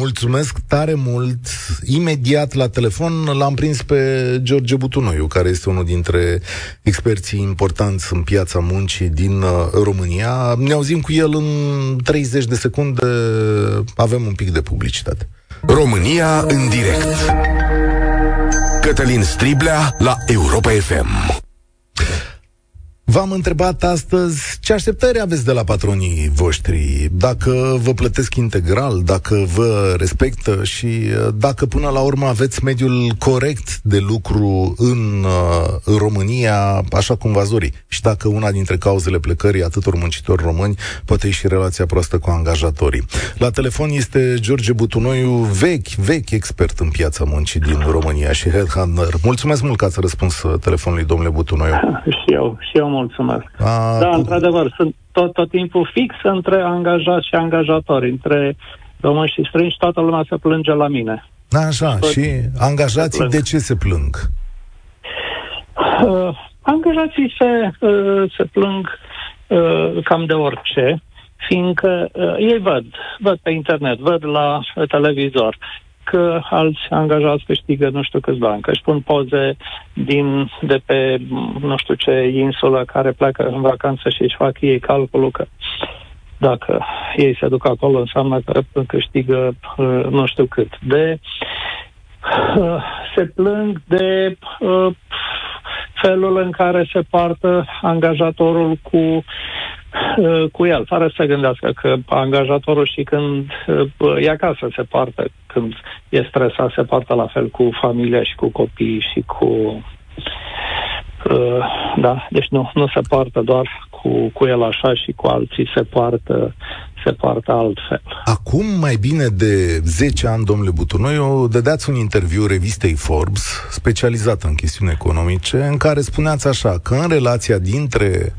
Mulțumesc tare mult. Imediat la telefon l-am prins pe George Butunoiu, care este unul dintre experții importanți în piața muncii din uh, România. Ne auzim cu el în 30 de secunde. Avem un pic de publicitate. România în direct. Cătălin Striblea la Europa FM. V-am întrebat astăzi ce așteptări aveți de la patronii voștri, dacă vă plătesc integral, dacă vă respectă și uh, dacă până la urmă aveți mediul corect de lucru în, uh, în România, așa cum v-ați dori. Și dacă una dintre cauzele plecării atâtor muncitori români poate și relația proastă cu angajatorii. La telefon este George Butunoiu, vechi, vechi expert în piața muncii din România și headhunter. Mulțumesc mult că ați răspuns uh, telefonului, domnule Butunoiu. Și eu, și eu mulțumesc. A, da, cu... într-adevăr, sunt tot, tot timpul fix între angajați și angajatori, între români și străini și toată lumea se plânge la mine. Da, așa, tot și angajații de ce se plâng? Uh, angajații se, uh, se plâng uh, cam de orice, fiindcă uh, ei văd, văd pe internet, văd la televizor, că alți angajați câștigă nu știu câți bani, că își pun poze din, de pe nu știu ce insulă care pleacă în vacanță și își fac ei calculul că dacă ei se duc acolo înseamnă că câștigă uh, nu știu cât. De uh, se plâng de uh, felul în care se poartă angajatorul cu Uh, cu el, fără să gândească că angajatorul și când uh, e acasă se poartă, când e stresat, se poartă la fel cu familia și cu copiii și cu... Uh, da, deci nu, nu se poartă doar cu, cu el așa și cu alții se poartă se poartă altfel. Acum mai bine de 10 ani, domnule Butunoiu, dădeați un interviu revistei Forbes, specializată în chestiuni economice, în care spuneați așa, că în relația dintre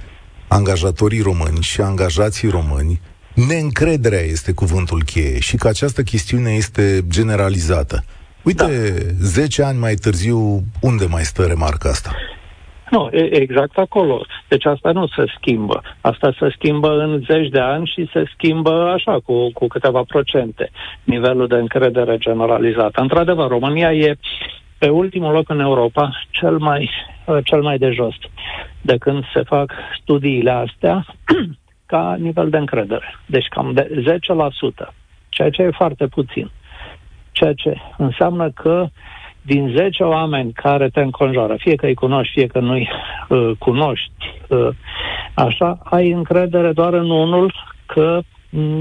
angajatorii români și angajații români, neîncrederea este cuvântul cheie și că această chestiune este generalizată. Uite, da. 10 ani mai târziu, unde mai stă remarca asta? Nu, e exact acolo. Deci asta nu se schimbă. Asta se schimbă în zeci de ani și se schimbă așa, cu, cu câteva procente, nivelul de încredere generalizat. Într-adevăr, România e pe ultimul loc în Europa, cel mai, cel mai de jos de când se fac studiile astea ca nivel de încredere. Deci cam de 10%, ceea ce e foarte puțin. Ceea ce înseamnă că din 10 oameni care te înconjoară, fie că îi cunoști, fie că nu-i uh, cunoști, uh, așa, ai încredere doar în unul că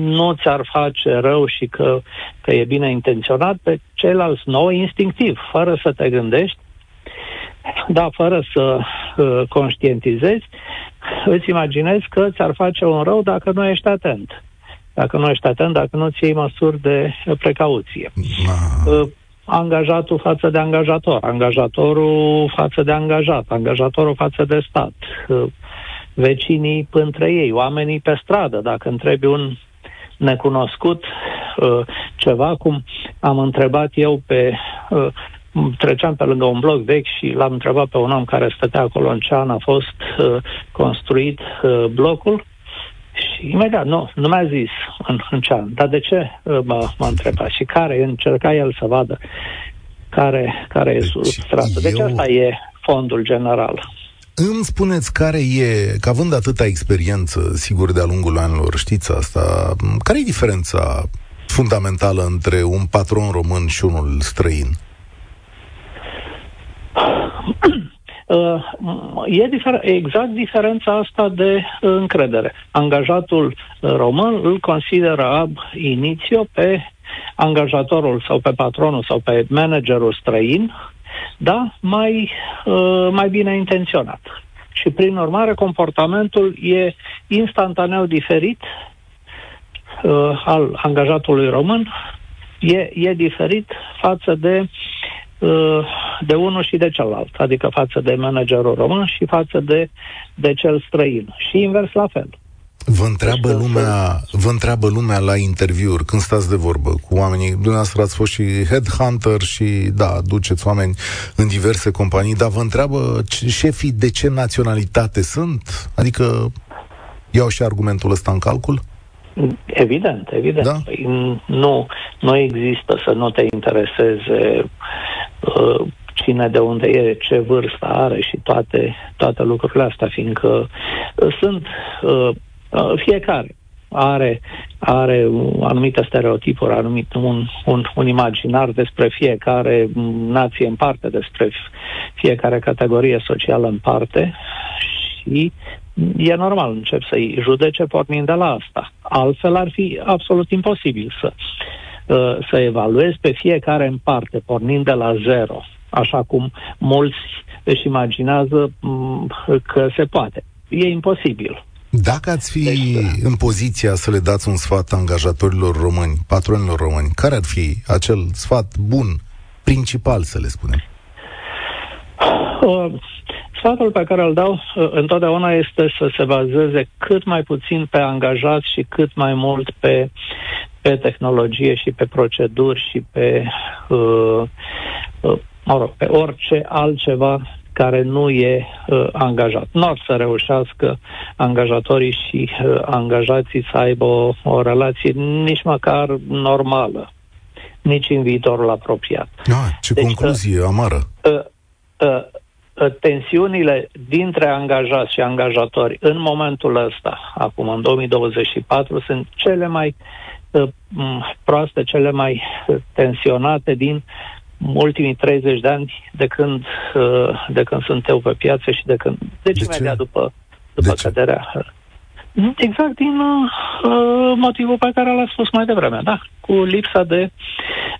nu ți-ar face rău și că, că e bine intenționat, pe ceilalți nou, instinctiv, fără să te gândești, da, fără să uh, conștientizezi, îți imaginezi că ți-ar face un rău dacă nu ești atent. Dacă nu ești atent, dacă nu ți iei măsuri de precauție. Uh, angajatul față de angajator, angajatorul față de angajat, angajatorul față de stat, uh, vecinii între ei, oamenii pe stradă, dacă întrebi un necunoscut uh, ceva, cum am întrebat eu pe uh, treceam pe lângă un bloc vechi și l-am întrebat pe un om care stătea acolo în ce an a fost uh, construit uh, blocul și imediat, nu, nu mi-a zis în, în ce an. Dar de ce uh, m-a, m-a întrebat și care? Încerca el să vadă care, care deci, e substratul. Deci eu... asta e fondul general. Îmi spuneți care e, că având atâta experiență, sigur, de-a lungul anilor, știți asta, care e diferența fundamentală între un patron român și unul străin? Uh, e difer- exact diferența asta de încredere. Angajatul român îl consideră ab inițio pe angajatorul sau pe patronul sau pe managerul străin, da, mai, uh, mai bine intenționat. Și prin urmare comportamentul e instantaneu diferit uh, al angajatului român, e, e diferit față de Uh, de unul și de celălalt, adică față de managerul român și față de, de cel străin. Și invers la fel. Vă întreabă, deci, lumea, vă întreabă lumea la interviuri, când stați de vorbă cu oamenii, dumneavoastră ați fost și headhunter și, da, duceți oameni în diverse companii, dar vă întreabă șefii de ce naționalitate sunt? Adică iau și argumentul ăsta în calcul? Evident, evident. Da? Păi, nu, nu există să nu te intereseze uh, cine de unde e, ce vârstă are și toate, toate lucrurile astea, fiindcă uh, sunt uh, uh, fiecare are, are anumite stereotipuri, anumit un, un, un imaginar despre fiecare nație în parte, despre fiecare categorie socială în parte și e normal, încep să-i judece pornind de la asta. Altfel ar fi absolut imposibil să, uh, să evaluezi pe fiecare în parte, pornind de la zero, așa cum mulți își imaginează mm, că se poate. E imposibil. Dacă ați fi deci, în poziția să le dați un sfat angajatorilor români, patronilor români, care ar fi acel sfat bun, principal, să le spunem? Uh, Sfatul pe care îl dau uh, întotdeauna este să se bazeze cât mai puțin pe angajați și cât mai mult pe, pe tehnologie și pe proceduri și pe, uh, uh, mă rog, pe orice altceva care nu e uh, angajat. Nu ar să reușească angajatorii și uh, angajații să aibă o, o relație nici măcar normală, nici în viitorul apropiat. Ah, ce deci, concluzie uh, amară! Uh, uh, Uh, tensiunile dintre angajați și angajatori în momentul ăsta, acum în 2024, sunt cele mai uh, proaste, cele mai uh, tensionate din ultimii 30 de ani de când, uh, de când sunt eu pe piață și de când, deci de imediat după, după de căderea? Exact din uh, motivul pe care l-a spus mai devreme, da, cu lipsa de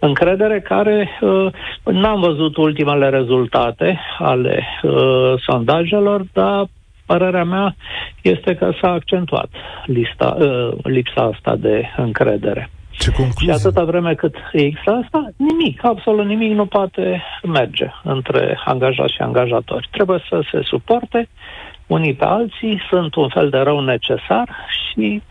încredere care uh, n-am văzut ultimele rezultate ale uh, sondajelor, dar părerea mea este că s-a accentuat lista, uh, lipsa asta de încredere. Ce concluzie? Și atâta vreme cât există asta, nimic, absolut nimic nu poate merge între angajați și angajatori. Trebuie să se suporte unii pe alții, sunt un fel de rău necesar și,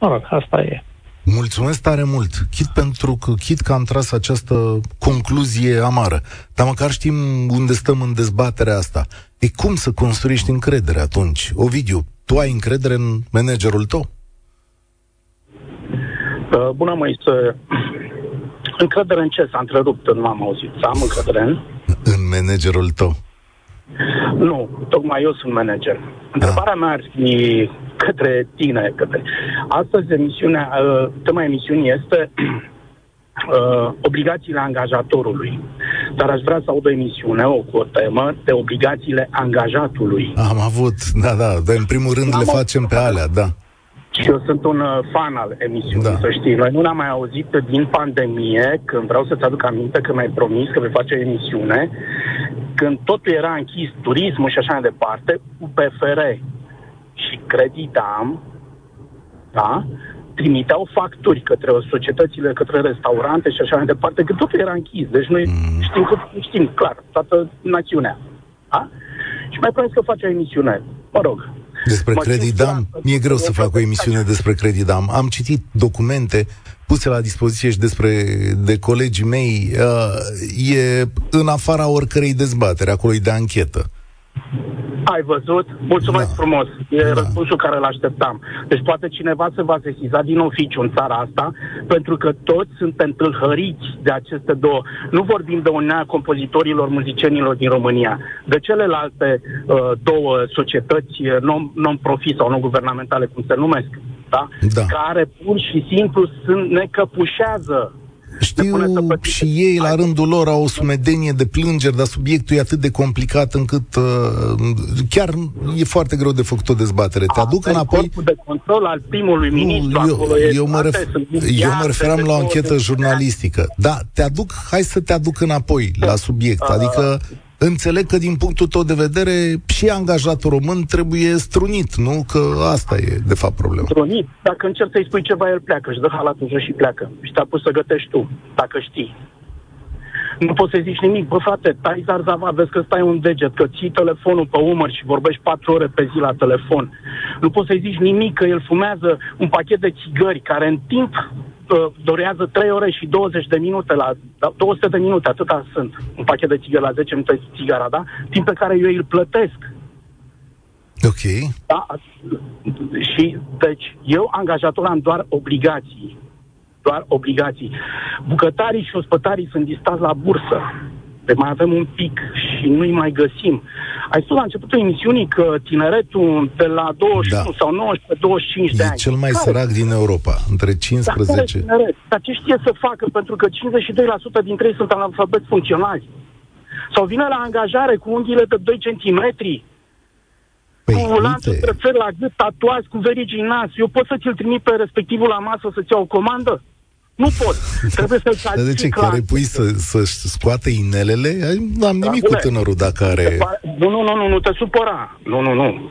mă rog, asta e. Mulțumesc tare mult, chit pentru că, chit că am tras această concluzie amară, dar măcar știm unde stăm în dezbaterea asta. E cum să construiești încredere atunci? Ovidiu, tu ai încredere în managerul tău? Uh, bună, Moise. Încredere în ce? S-a întrerupt, nu am auzit. Să am încredere în? În managerul tău. Nu, tocmai eu sunt manager. Întrebarea mea ar fi către tine, către... Astăzi emisiunea, uh, tema emisiunii este uh, obligațiile angajatorului. Dar aș vrea să aud o emisiune, o, cu o temă de obligațiile angajatului. Am avut, da, da, dar în primul rând Am le facem pe alea, da. Și eu sunt un uh, fan al emisiunii, da. să știi. Noi nu ne-am mai auzit din pandemie, când vreau să-ți aduc aminte că mi-ai promis că vei face emisiune, când totul era închis, turismul și așa mai departe, UPFR și Creditam, da, trimiteau facturi către societățile, către restaurante și așa mai departe, că totul era închis. Deci noi mm. știm, că, știm clar, toată națiunea. Da? Și mai promis că face o emisiune. Mă rog, despre Credidam? Mi-e greu să fac o emisiune despre Credidam. Am citit documente puse la dispoziție și despre de colegii mei. Uh, e în afara oricărei dezbatere, acolo e de anchetă. Ai văzut? Mulțumesc da. frumos. E da. răspunsul care îl așteptam. Deci poate cineva se va sesiza din oficiu în țara asta, pentru că toți sunt întâlhăriți de aceste două. Nu vorbim de unea compozitorilor, muzicienilor din România, de celelalte uh, două societăți uh, non, non-profit sau non-guvernamentale, cum se numesc, da? da? care pur și simplu sunt, ne căpușează știu și ei la rândul lor au o sumedenie de plângeri, dar subiectul e atât de complicat încât uh, chiar e foarte greu de făcut o dezbatere. Te aduc înapoi... Corpul de control al primului ministru eu, acolo eu, mă ref... eu mă referam la o anchetă jurnalistică. Da, te aduc, hai să te aduc înapoi la subiect. Adică Înțeleg că din punctul tău de vedere și angajatul român trebuie strunit, nu? Că asta e de fapt problema. Strunit? Dacă încerci să-i spui ceva, el pleacă, își dă halatul jos și pleacă. Și te-a pus să gătești tu, dacă știi. Nu poți să zici nimic. Bă, frate, tai zarzava, vezi că stai un deget, că ții telefonul pe umăr și vorbești patru ore pe zi la telefon. Nu poți să zici nimic că el fumează un pachet de țigări care în timp uh, dorează 3 ore și 20 de minute, la 200 de minute, atâta sunt, un pachet de țigări la 10 minute țigara, da? Timp pe care eu îl plătesc. Ok. Da? Și, deci, eu, angajator, am doar obligații doar obligații. Bucătarii și ospătarii sunt distați la bursă. De mai avem un pic și nu-i mai găsim. Ai spus la începutul emisiunii că tineretul de la 21 da. sau 19-25 de ani... cel mai care? sărac din Europa, între 15... Dar, Dar ce știe să facă? Pentru că 52% dintre ei sunt analfabeti funcționali. Sau vine la angajare cu unghiile de 2 cm, Păi, cu lanțul la gât, tatuați cu verigi în nas. Eu pot să ți-l trimit pe respectivul la masă să-ți iau o comandă? Nu pot. Trebuie să-l Dar de ce? Chiar îi pui să, să scoate inelele? Nu am nimic cu tânărul dacă are... Nu, nu, nu, nu, nu te supăra. Nu, nu, nu.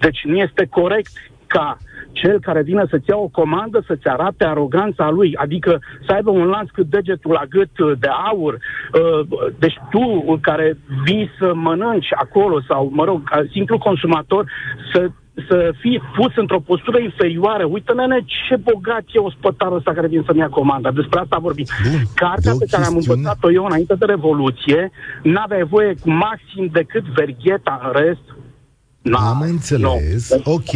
Deci nu este corect ca cel care vine să-ți ia o comandă să-ți arate aroganța lui, adică să aibă un lanț cât degetul la gât uh, de aur. Uh, deci tu, care vii să mănânci acolo sau, mă rog, ca simplu consumator, să să fii pus într-o postură inferioară. Uită, nene, ce bogat e ospătarul ăsta care vine să-mi ia comanda. Despre asta vorbim. Bun, Cartea pe care am învățat-o eu înainte de Revoluție, n-avea voie cu maxim decât vergheta în rest, No, Am înțeles, no. ok,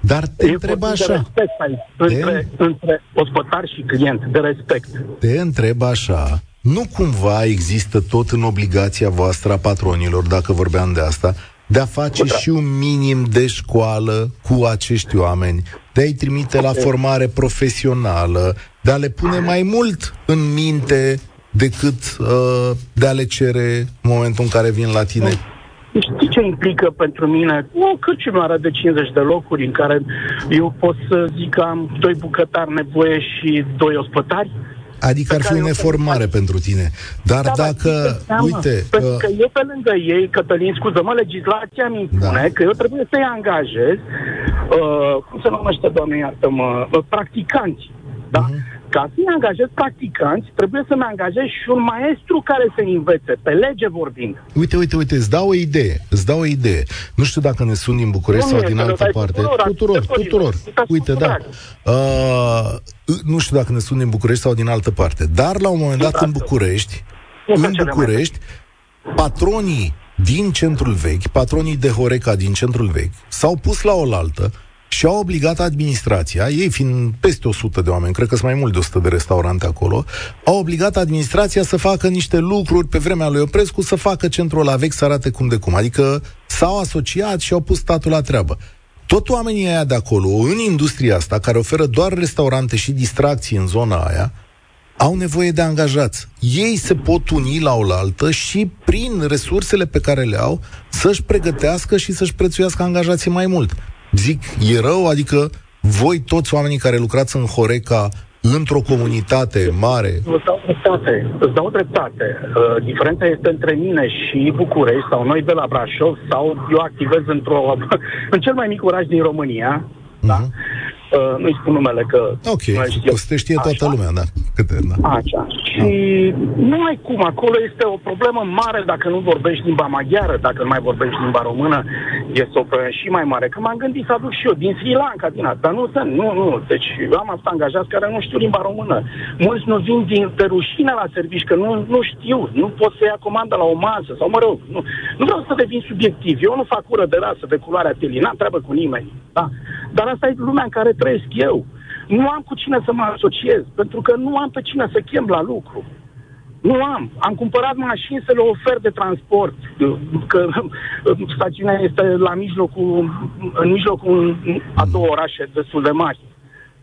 dar te e întreb așa. De respect aici, între, te... între ospătar și client, de respect. Te întreb așa, nu cumva există tot în obligația voastră a patronilor, dacă vorbeam de asta, de a face da. și un minim de școală cu acești oameni, de a-i trimite la formare profesională, de a le pune mai mult în minte decât uh, de a le cere în momentul în care vin la tine? Știi ce implică pentru mine? O cârciumară de 50 de locuri în care eu pot să zic că am doi bucătari nevoie și doi ospătari? Adică ar fi o neformare pentru tine. Dar da, dacă, da, uite... Pentru uh... că eu pe lângă ei, Cătălin, scuză-mă, legislația mi impune da. că eu trebuie să-i angajez, uh, cum se numește, doamne, iartă-mă, uh, practicanți. Da? Uh-huh. Ca să-i angajez practicanți, trebuie să-mi angajez și un maestru care să învețe, pe lege vorbind. Uite, uite, uite, îți dau o idee, îți dau o idee. Nu știu dacă ne sun din București sau din altă parte. Tuturor, tuturor. tuturor. Uite, da. Uh, nu știu dacă ne sun din București sau din altă parte, dar la un moment dat în București, în București, patronii din centrul vechi, patronii de Horeca din centrul vechi, s-au pus la oaltă și au obligat administrația, ei fiind peste 100 de oameni, cred că sunt mai mult de 100 de restaurante acolo, au obligat administrația să facă niște lucruri pe vremea lui Oprescu, să facă centrul la vechi să arate cum de cum. Adică s-au asociat și au pus statul la treabă. Tot oamenii aia de acolo, în industria asta, care oferă doar restaurante și distracții în zona aia, au nevoie de angajați. Ei se pot uni la oaltă și prin resursele pe care le au să-și pregătească și să-și prețuiască angajații mai mult. Zic, e rău? Adică voi toți oamenii care lucrați în Horeca într-o comunitate mare? Îți dau dreptate. Îți dau dreptate. Uh, diferența este între mine și București sau noi de la Brașov sau eu activez într-o, în cel mai mic oraș din România, uh-huh. da? Mhm. Uh, nu-i spun numele că... Ok, o să te știe toată Așa. lumea, da. Câte, da. Așa. Și nu ai cum, acolo este o problemă mare dacă nu vorbești limba maghiară, dacă nu mai vorbești limba română, este o problemă și mai mare. Că m-am gândit să aduc și eu din Sri Lanka, din asta, dar nu sunt, nu, nu. Deci eu am asta angajați care nu știu limba română. Mulți nu vin din, de rușine la servici, că nu, nu știu, nu pot să ia comanda la o masă, sau mă rog, nu, nu vreau să devin subiectiv. Eu nu fac ură de rasă, de culoarea telii, n-am treabă cu nimeni. Da? Dar asta e lumea în care trăiesc eu. Nu am cu cine să mă asociez, pentru că nu am pe cine să chem la lucru. Nu am. Am cumpărat mașini să le ofer de transport, că stațiunea este la mijlocul, în mijlocul a două orașe destul de mari.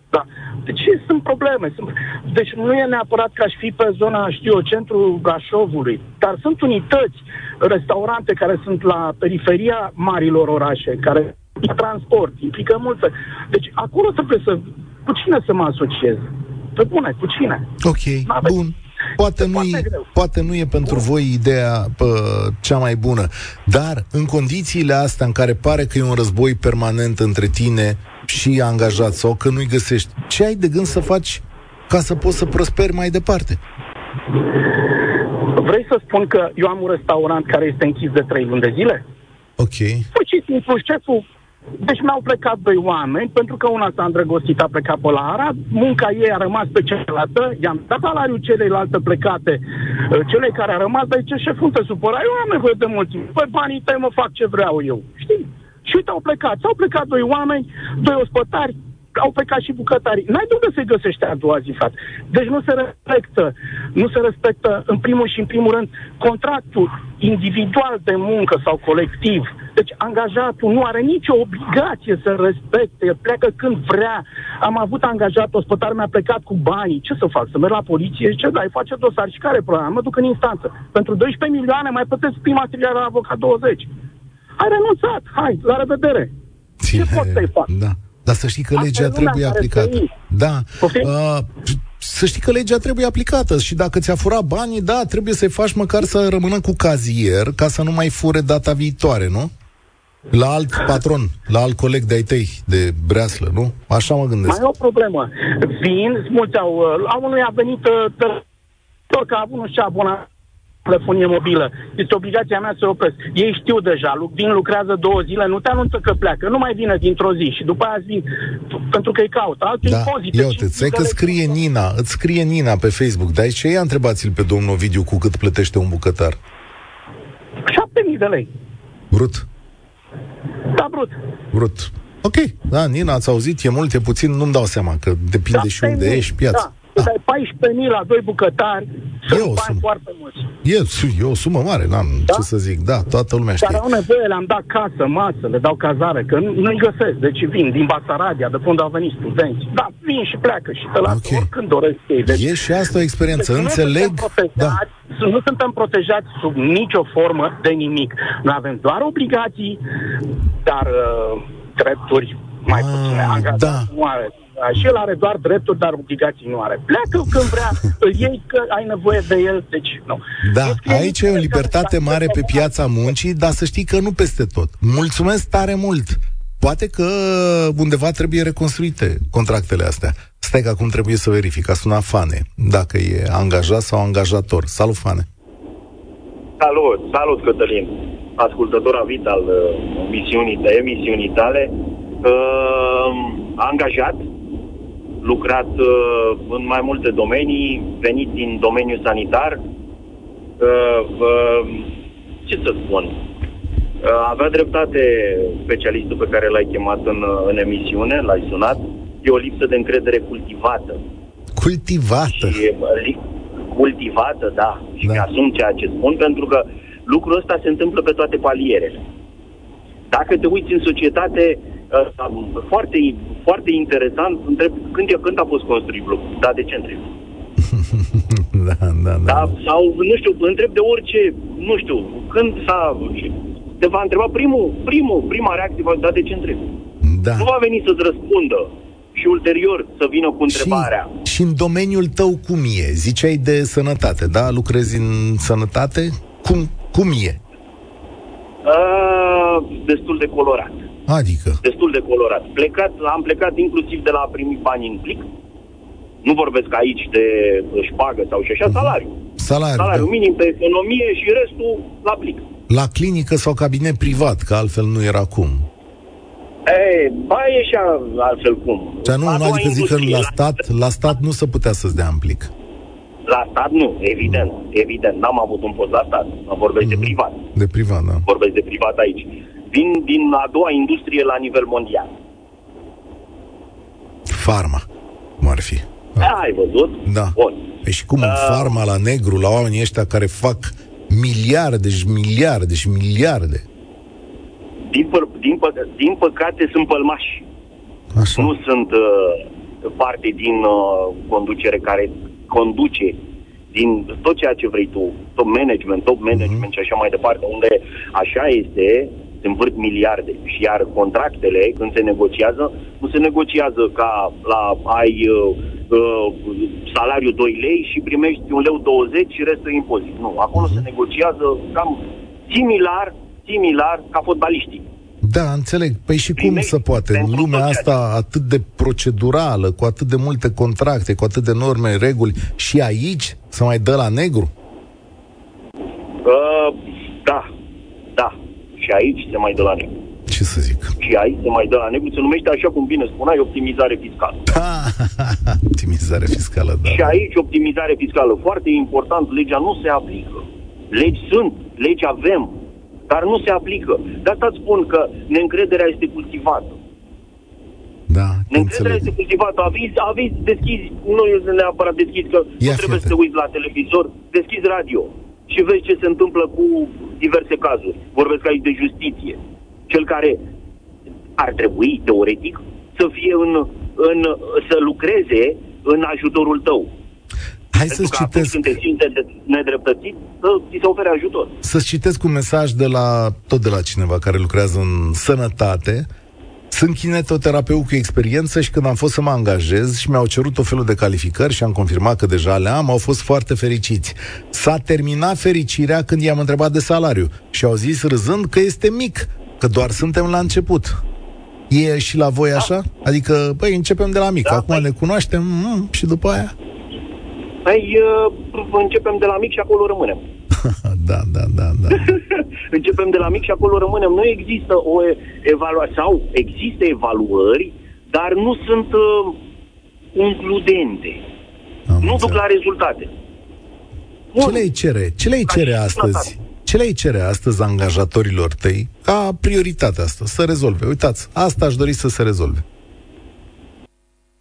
Da. Deci sunt probleme. Sunt... Deci nu e neapărat că aș fi pe zona, știu eu, centrul Brașovului, dar sunt unități, restaurante care sunt la periferia marilor orașe, care transport, implică multe. Deci acolo trebuie să... Cu cine să mă asociez? Pe bune, cu cine? Ok, N-aveți. bun. Poate nu, e, poate nu e pentru voi ideea pă, cea mai bună, dar în condițiile astea în care pare că e un război permanent între tine și angajat sau că nu-i găsești, ce ai de gând să faci ca să poți să prosperi mai departe? Vrei să spun că eu am un restaurant care este închis de trei luni de zile? Ok. Pur și simplu, șeful deci mi-au plecat doi oameni, pentru că una s-a îndrăgostit, a plecat pe la Arad, munca ei a rămas pe cealaltă, i-am dat salariul celelalte plecate, uh, celei care a rămas, dar ce șeful te supăra, eu am nevoie de mult timp. Păi banii tăi mă fac ce vreau eu, știi? Și uite, au plecat. S-au plecat doi oameni, doi ospătari, au plecat și bucătarii. N-ai de unde se găsește a doua zi, frate. Deci nu se respectă, nu se respectă, în primul și în primul rând, contractul individual de muncă sau colectiv. Deci angajatul nu are nicio obligație să respecte, el pleacă când vrea. Am avut angajat, ospătar mi-a plecat cu banii. Ce să fac? Să merg la poliție? Ce dai? Face dosar. Și care e problema? Mă duc în instanță. Pentru 12 milioane mai plătesc prima triliară la avocat 20. Ai renunțat. Hai, la revedere. Ce pot să-i fac? Da. Dar să știi că legea trebuie aplicată. Da. Uh, să știi că legea trebuie aplicată și dacă ți-a furat banii, da, trebuie să-i faci măcar să rămână cu cazier ca să nu mai fure data viitoare, nu? La alt patron, la alt coleg de-ai tăi, de breaslă, nu? Așa mă gândesc. Mai e o problemă. Vin, mulți au... La unul a venit uh, tot că a avut, nu știu, abonat telefonie mobilă. Este obligația mea să opresc. Ei știu deja, vin, lucrează două zile, nu te anunță că pleacă, nu mai vine dintr-o zi și după aia vin, pentru că îi caută. Alte da. impozite. Ia uite, ți că scrie Nina, îți scrie Nina pe Facebook, dar ce ia întrebați-l pe domnul Ovidiu cu cât plătește un bucătar? 7000 de lei. Brut? Da, brut. Brut. Ok, da, Nina, ați auzit, e mult, e puțin, nu-mi dau seama, că depinde și unde ești piața. Da. Da. Dai 14.000 la doi bucătari, sunt bani sumă. foarte mulți. E, e o sumă mare, n-am da? ce să zic. Da, toată lumea știe. Dar au nevoie, le-am dat casă, masă, le dau cazare, că nu-i găsesc. Deci vin din Basaradia, de unde au venit studenți. Da, vin și pleacă și te lasă okay. oricând doresc ei. Deci, e și asta o experiență, deci înțeleg. Nu da. nu suntem protejați sub nicio formă de nimic. Noi avem doar obligații, dar uh, drepturi mai ah, puține. Angajați da. nu are și el are doar drepturi, dar obligații nu are. Pleacă când vrea, îl iei că ai nevoie de el, deci nu. Da, aici e o libertate mare pe piața muncii, dar să știi că nu peste tot. Mulțumesc tare mult! Poate că undeva trebuie reconstruite contractele astea. Stai că acum trebuie să verific. A sunat Fane, dacă e angajat sau angajator. Salut, Fane! Salut, salut, Cătălin! Ascultător avit al uh, misiunii, de emisiunii tale. Uh, angajat, lucrat uh, în mai multe domenii, venit din domeniul sanitar. Uh, uh, ce să spun? Uh, avea dreptate specialistul pe care l-ai chemat în, uh, în emisiune, l-ai sunat. E o lipsă de încredere cultivată. Cultivată? Și, uh, cultivată, da. Și da. mi-asum ceea ce spun, pentru că lucrul ăsta se întâmplă pe toate palierele. Dacă te uiți în societate, uh, foarte, foarte interesant, întreb când, când a fost construit blocul, da, de ce întreb? da, da, da. da. Sau, nu știu, întreb de orice, nu știu, când s-a... Te va întreba primul, primul, prima reacție, va da, de ce întreb? Da. Nu va veni să-ți răspundă și ulterior să vină cu întrebarea. Și, și în domeniul tău cum e? Ziceai de sănătate, da? Lucrezi în sănătate? Cum, cum e? Uh, destul de colorat. Adică? Destul de colorat. Plecat, am plecat inclusiv de la a primi bani în plic. Nu vorbesc aici de șpagă sau și așa, uh-huh. salariu. Salariu. Salariu da. minim pe economie și restul la plic. La clinică sau cabinet privat, că altfel nu era cum. Ei, ba e și altfel cum. Ce nu, nu adică zic că la stat, la stat nu se putea să-ți dea în plic. La stat nu, evident, mm. evident. N-am avut un post la stat. Mă vorbesc mm-hmm. de mhm. privat. De privat, da. Vorbesc de privat aici vin din a doua industrie la nivel mondial. Farma, cum ar fi. Da. Ai văzut? Da. Bun. Păi și cum uh, în farma la negru, la oamenii ăștia care fac miliarde și miliarde și miliarde. Din, pă, din, pă, din păcate sunt pălmași. Așa. Nu sunt uh, parte din uh, conducere care conduce din tot ceea ce vrei tu, top management, top management uh-huh. și așa mai departe, unde așa este, se învârt miliarde. Și iar contractele, când se negociază, nu se negociază ca la ai uh, uh, salariu 2 lei și primești un leu 20 și restul impozit. Nu, acolo se negociază cam similar, similar ca fotbaliștii. Da, înțeleg. Păi și cum se poate? În lumea asta atât de procedurală, cu atât de multe contracte, cu atât de norme, reguli, și aici să mai dă la negru? Aici se mai dă la negru. Ce să zic? Și aici se mai dă la negru, se numește așa cum bine spuneai, optimizare fiscală. optimizare fiscală, da. Și aici optimizare fiscală. Foarte important, legea nu se aplică. Legi sunt, legi avem, dar nu se aplică. De asta îți spun că neîncrederea este cultivată. Da, Neîncrederea este cultivată. Avizi, avizi, deschizi, nu este neapărat deschizi, că Ia nu trebuie să te uiți la televizor, deschizi radio și vezi ce se întâmplă cu diverse cazuri. Vorbesc aici de justiție. Cel care ar trebui, teoretic, să fie în, în, să lucreze în ajutorul tău. Hai să citesc... când te simți nedreptățit, să ți se ofere ajutor. Să-ți citesc un mesaj de la, tot de la cineva care lucrează în sănătate. Sunt kinetoterapeut cu experiență și când am fost să mă angajez și mi-au cerut o felul de calificări și am confirmat că deja le am, au fost foarte fericiți. S-a terminat fericirea când i-am întrebat de salariu și au zis râzând că este mic, că doar suntem la început. E și la voi așa? Adică, băi, începem de la mic, da, acum băi. ne cunoaștem mm, și după aia? Păi uh, începem de la mic și acolo rămânem. da, da, da, da. începem de la mic și acolo rămânem. Nu există o evaluare, sau există evaluări, dar nu sunt uh, includente. Am nu înțeleg. duc la rezultate. Bun. Ce le cere? Ce le cere astăzi? Ce le cere astăzi angajatorilor tăi ca prioritate asta, să rezolve? Uitați, asta aș dori să se rezolve.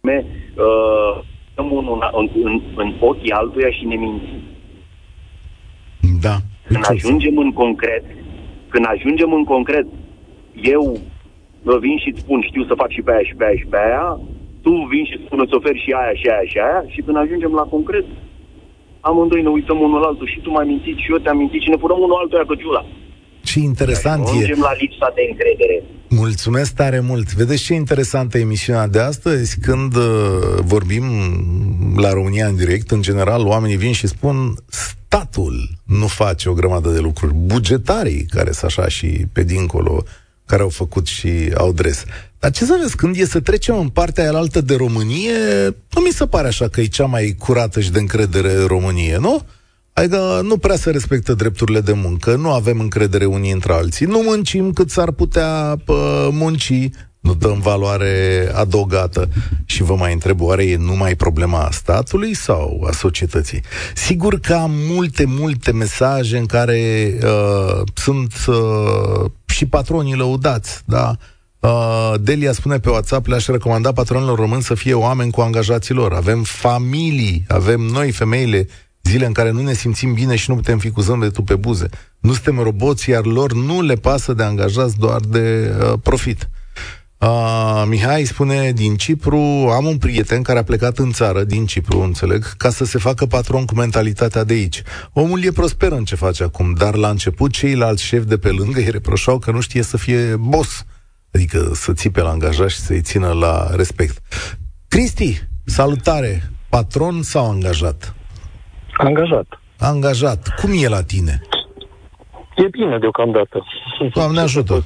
Me, uh, stăm în, în, în, în ochii altuia și ne mințim. Da. Când ajungem în concret, când ajungem în concret, eu vă vin și spun, știu să fac și pe aia și pe aia și pe aia, tu vin și spun, îți oferi și aia și aia și aia, și când ajungem la concret, amândoi ne uităm unul la altul și tu m-ai mințit și eu te-am mințit și ne punem unul altul aia căciula. Ce interesant e. la lipsa de încredere. Mulțumesc tare mult. Vedeți ce interesantă emisiunea de astăzi? Când uh, vorbim la România în direct, în general, oamenii vin și spun statul nu face o grămadă de lucruri. Bugetarii, care sunt așa și pe dincolo, care au făcut și au dres. Dar ce să vezi, când e să trecem în partea aia altă de Românie, nu mi se pare așa că e cea mai curată și de încredere Românie, nu? Adică nu prea se respectă drepturile de muncă, nu avem încredere unii între alții, nu muncim cât s-ar putea pă, munci, nu dăm valoare adăugată. Și vă mai întreb, oare e numai problema statului sau a societății? Sigur că am multe, multe mesaje în care uh, sunt uh, și patronii lăudați, da? Uh, Delia spune pe WhatsApp, le-aș recomanda patronilor români să fie oameni cu angajații lor. Avem familii, avem noi, femeile, zile în care nu ne simțim bine și nu putem fi cu zâmbetul pe buze. Nu suntem roboți, iar lor nu le pasă de angajați doar de uh, profit. Uh, Mihai spune din Cipru, am un prieten care a plecat în țară, din Cipru, înțeleg, ca să se facă patron cu mentalitatea de aici. Omul e prosper în ce face acum, dar la început ceilalți șefi de pe lângă îi reproșau că nu știe să fie boss, adică să țipe la angajat și să-i țină la respect. Cristi, salutare! Patron sau angajat? Angajat. Angajat. Cum e la tine? E bine deocamdată. Doamne ajută.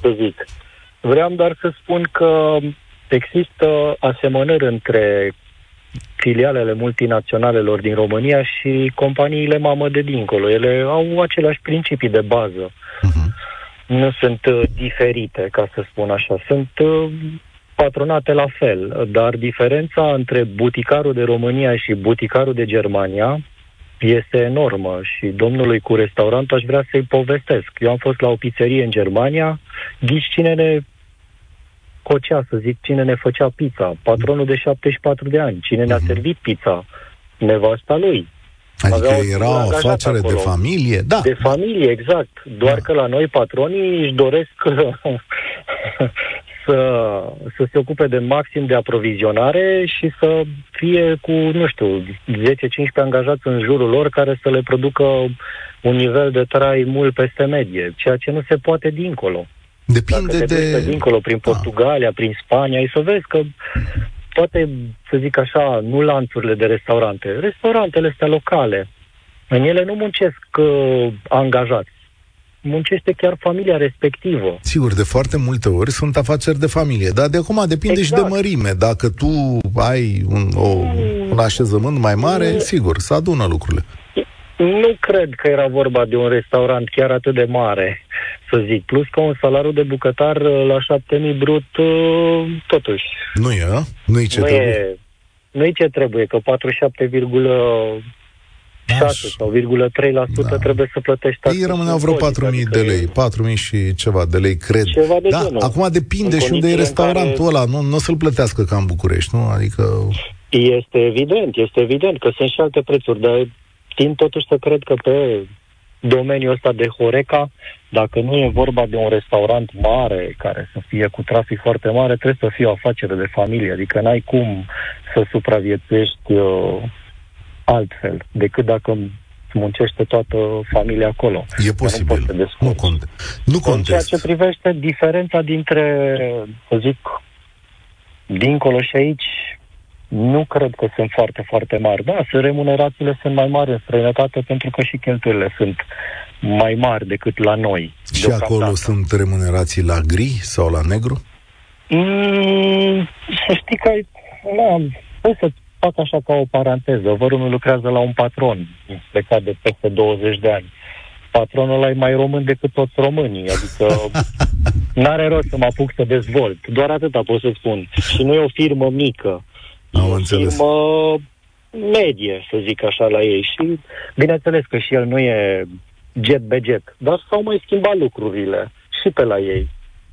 Să zic. Vreau doar să spun că există asemănări între filialele multinaționalelor din România și companiile mamă de dincolo. Ele au aceleași principii de bază. Uh-huh. Nu sunt uh, diferite, ca să spun așa. Sunt uh, patronate la fel, dar diferența între buticarul de România și buticarul de Germania este enormă și domnului cu restaurant aș vrea să-i povestesc. Eu am fost la o pizzerie în Germania, ghici cine ne cocea, să zic, cine ne făcea pizza, patronul de 74 de ani, cine ne-a mhm. servit pizza, nevasta lui. Adică Avea era o afacere acolo. de familie? Da. De familie, exact. Doar da. că la noi patronii își doresc să, să se ocupe de maxim de aprovizionare și să fie cu, nu știu, 10-15 angajați în jurul lor care să le producă un nivel de trai mult peste medie, ceea ce nu se poate dincolo. Depinde Dacă te de... dincolo, prin da. Portugalia, da. prin Spania, ai să vezi că toate, să zic așa, nu lanțurile de restaurante, restaurantele astea locale, în ele nu muncesc uh, angajați muncește chiar familia respectivă. Sigur, de foarte multe ori sunt afaceri de familie, dar de acum depinde exact. și de mărime. Dacă tu ai un, o, un așezământ mai mare, mm. sigur, să adună lucrurile. Nu cred că era vorba de un restaurant chiar atât de mare să zic. Plus că un salariu de bucătar uh, la 7000 brut, uh, totuși. Nu e, Nu e ce nu trebuie? E, nu e ce trebuie, că 47, 6 sau 0,3% da. trebuie să plătești taxe. Ei rămâneau vreo 4.000 adică de lei, 4.000 și ceva de lei, cred. Ceva de da, genul. acum depinde și unde e restaurantul care... ăla, nu, nu o să-l plătească ca în București, nu? Adică... Este evident, este evident că sunt și alte prețuri, dar tind totuși să cred că pe domeniul ăsta de Horeca, dacă nu e vorba de un restaurant mare care să fie cu trafic foarte mare, trebuie să fie o afacere de familie, adică n-ai cum să supraviețuiești uh, altfel decât dacă muncește toată familia acolo. E posibil. Nu, nu conte. Nu contest. În ceea ce privește diferența dintre, să zic, dincolo și aici, nu cred că sunt foarte, foarte mari. Da, sunt remunerațiile sunt mai mari în străinătate pentru că și cheltuielile sunt mai mari decât la noi. Și acolo sunt remunerații la gri sau la negru? Mm, să știi că na, poți să fac așa ca o paranteză. Vărul meu lucrează la un patron plecat de peste 20 de ani. Patronul ăla e mai român decât toți românii, adică n-are rost să mă apuc să dezvolt. Doar atâta pot să spun. Și nu e o firmă mică. Am e o înțeles. firmă medie, să zic așa, la ei. Și bineînțeles că și el nu e jet be jet, dar s-au mai schimbat lucrurile și pe la ei.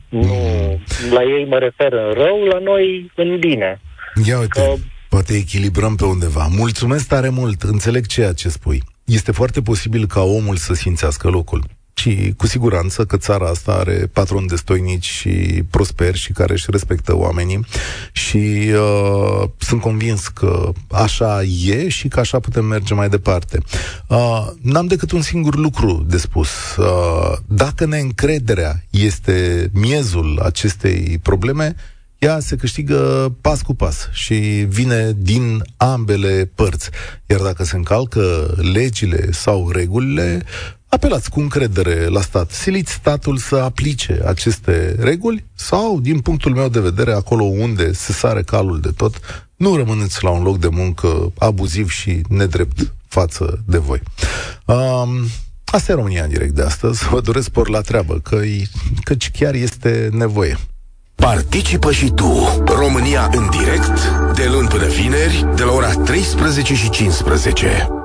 Nu, mm. la ei mă refer în rău, la noi în bine. Ia uite. Că Poate echilibrăm pe undeva. Mulțumesc tare mult, înțeleg ceea ce spui. Este foarte posibil ca omul să simțească locul. Și cu siguranță că țara asta are patroni destoinici și prosperi și care își respectă oamenii și uh, sunt convins că așa e și că așa putem merge mai departe. Uh, n-am decât un singur lucru de spus. Uh, dacă neîncrederea este miezul acestei probleme, ea se câștigă pas cu pas și vine din ambele părți. Iar dacă se încalcă legile sau regulile, apelați cu încredere la stat. Siliți statul să aplice aceste reguli sau, din punctul meu de vedere, acolo unde se sare calul de tot, nu rămâneți la un loc de muncă abuziv și nedrept față de voi. Um, asta e România în direct de astăzi. Vă doresc por la treabă, că căci chiar este nevoie. Participă și tu, România în direct, de luni până vineri, de la ora 13 și 15.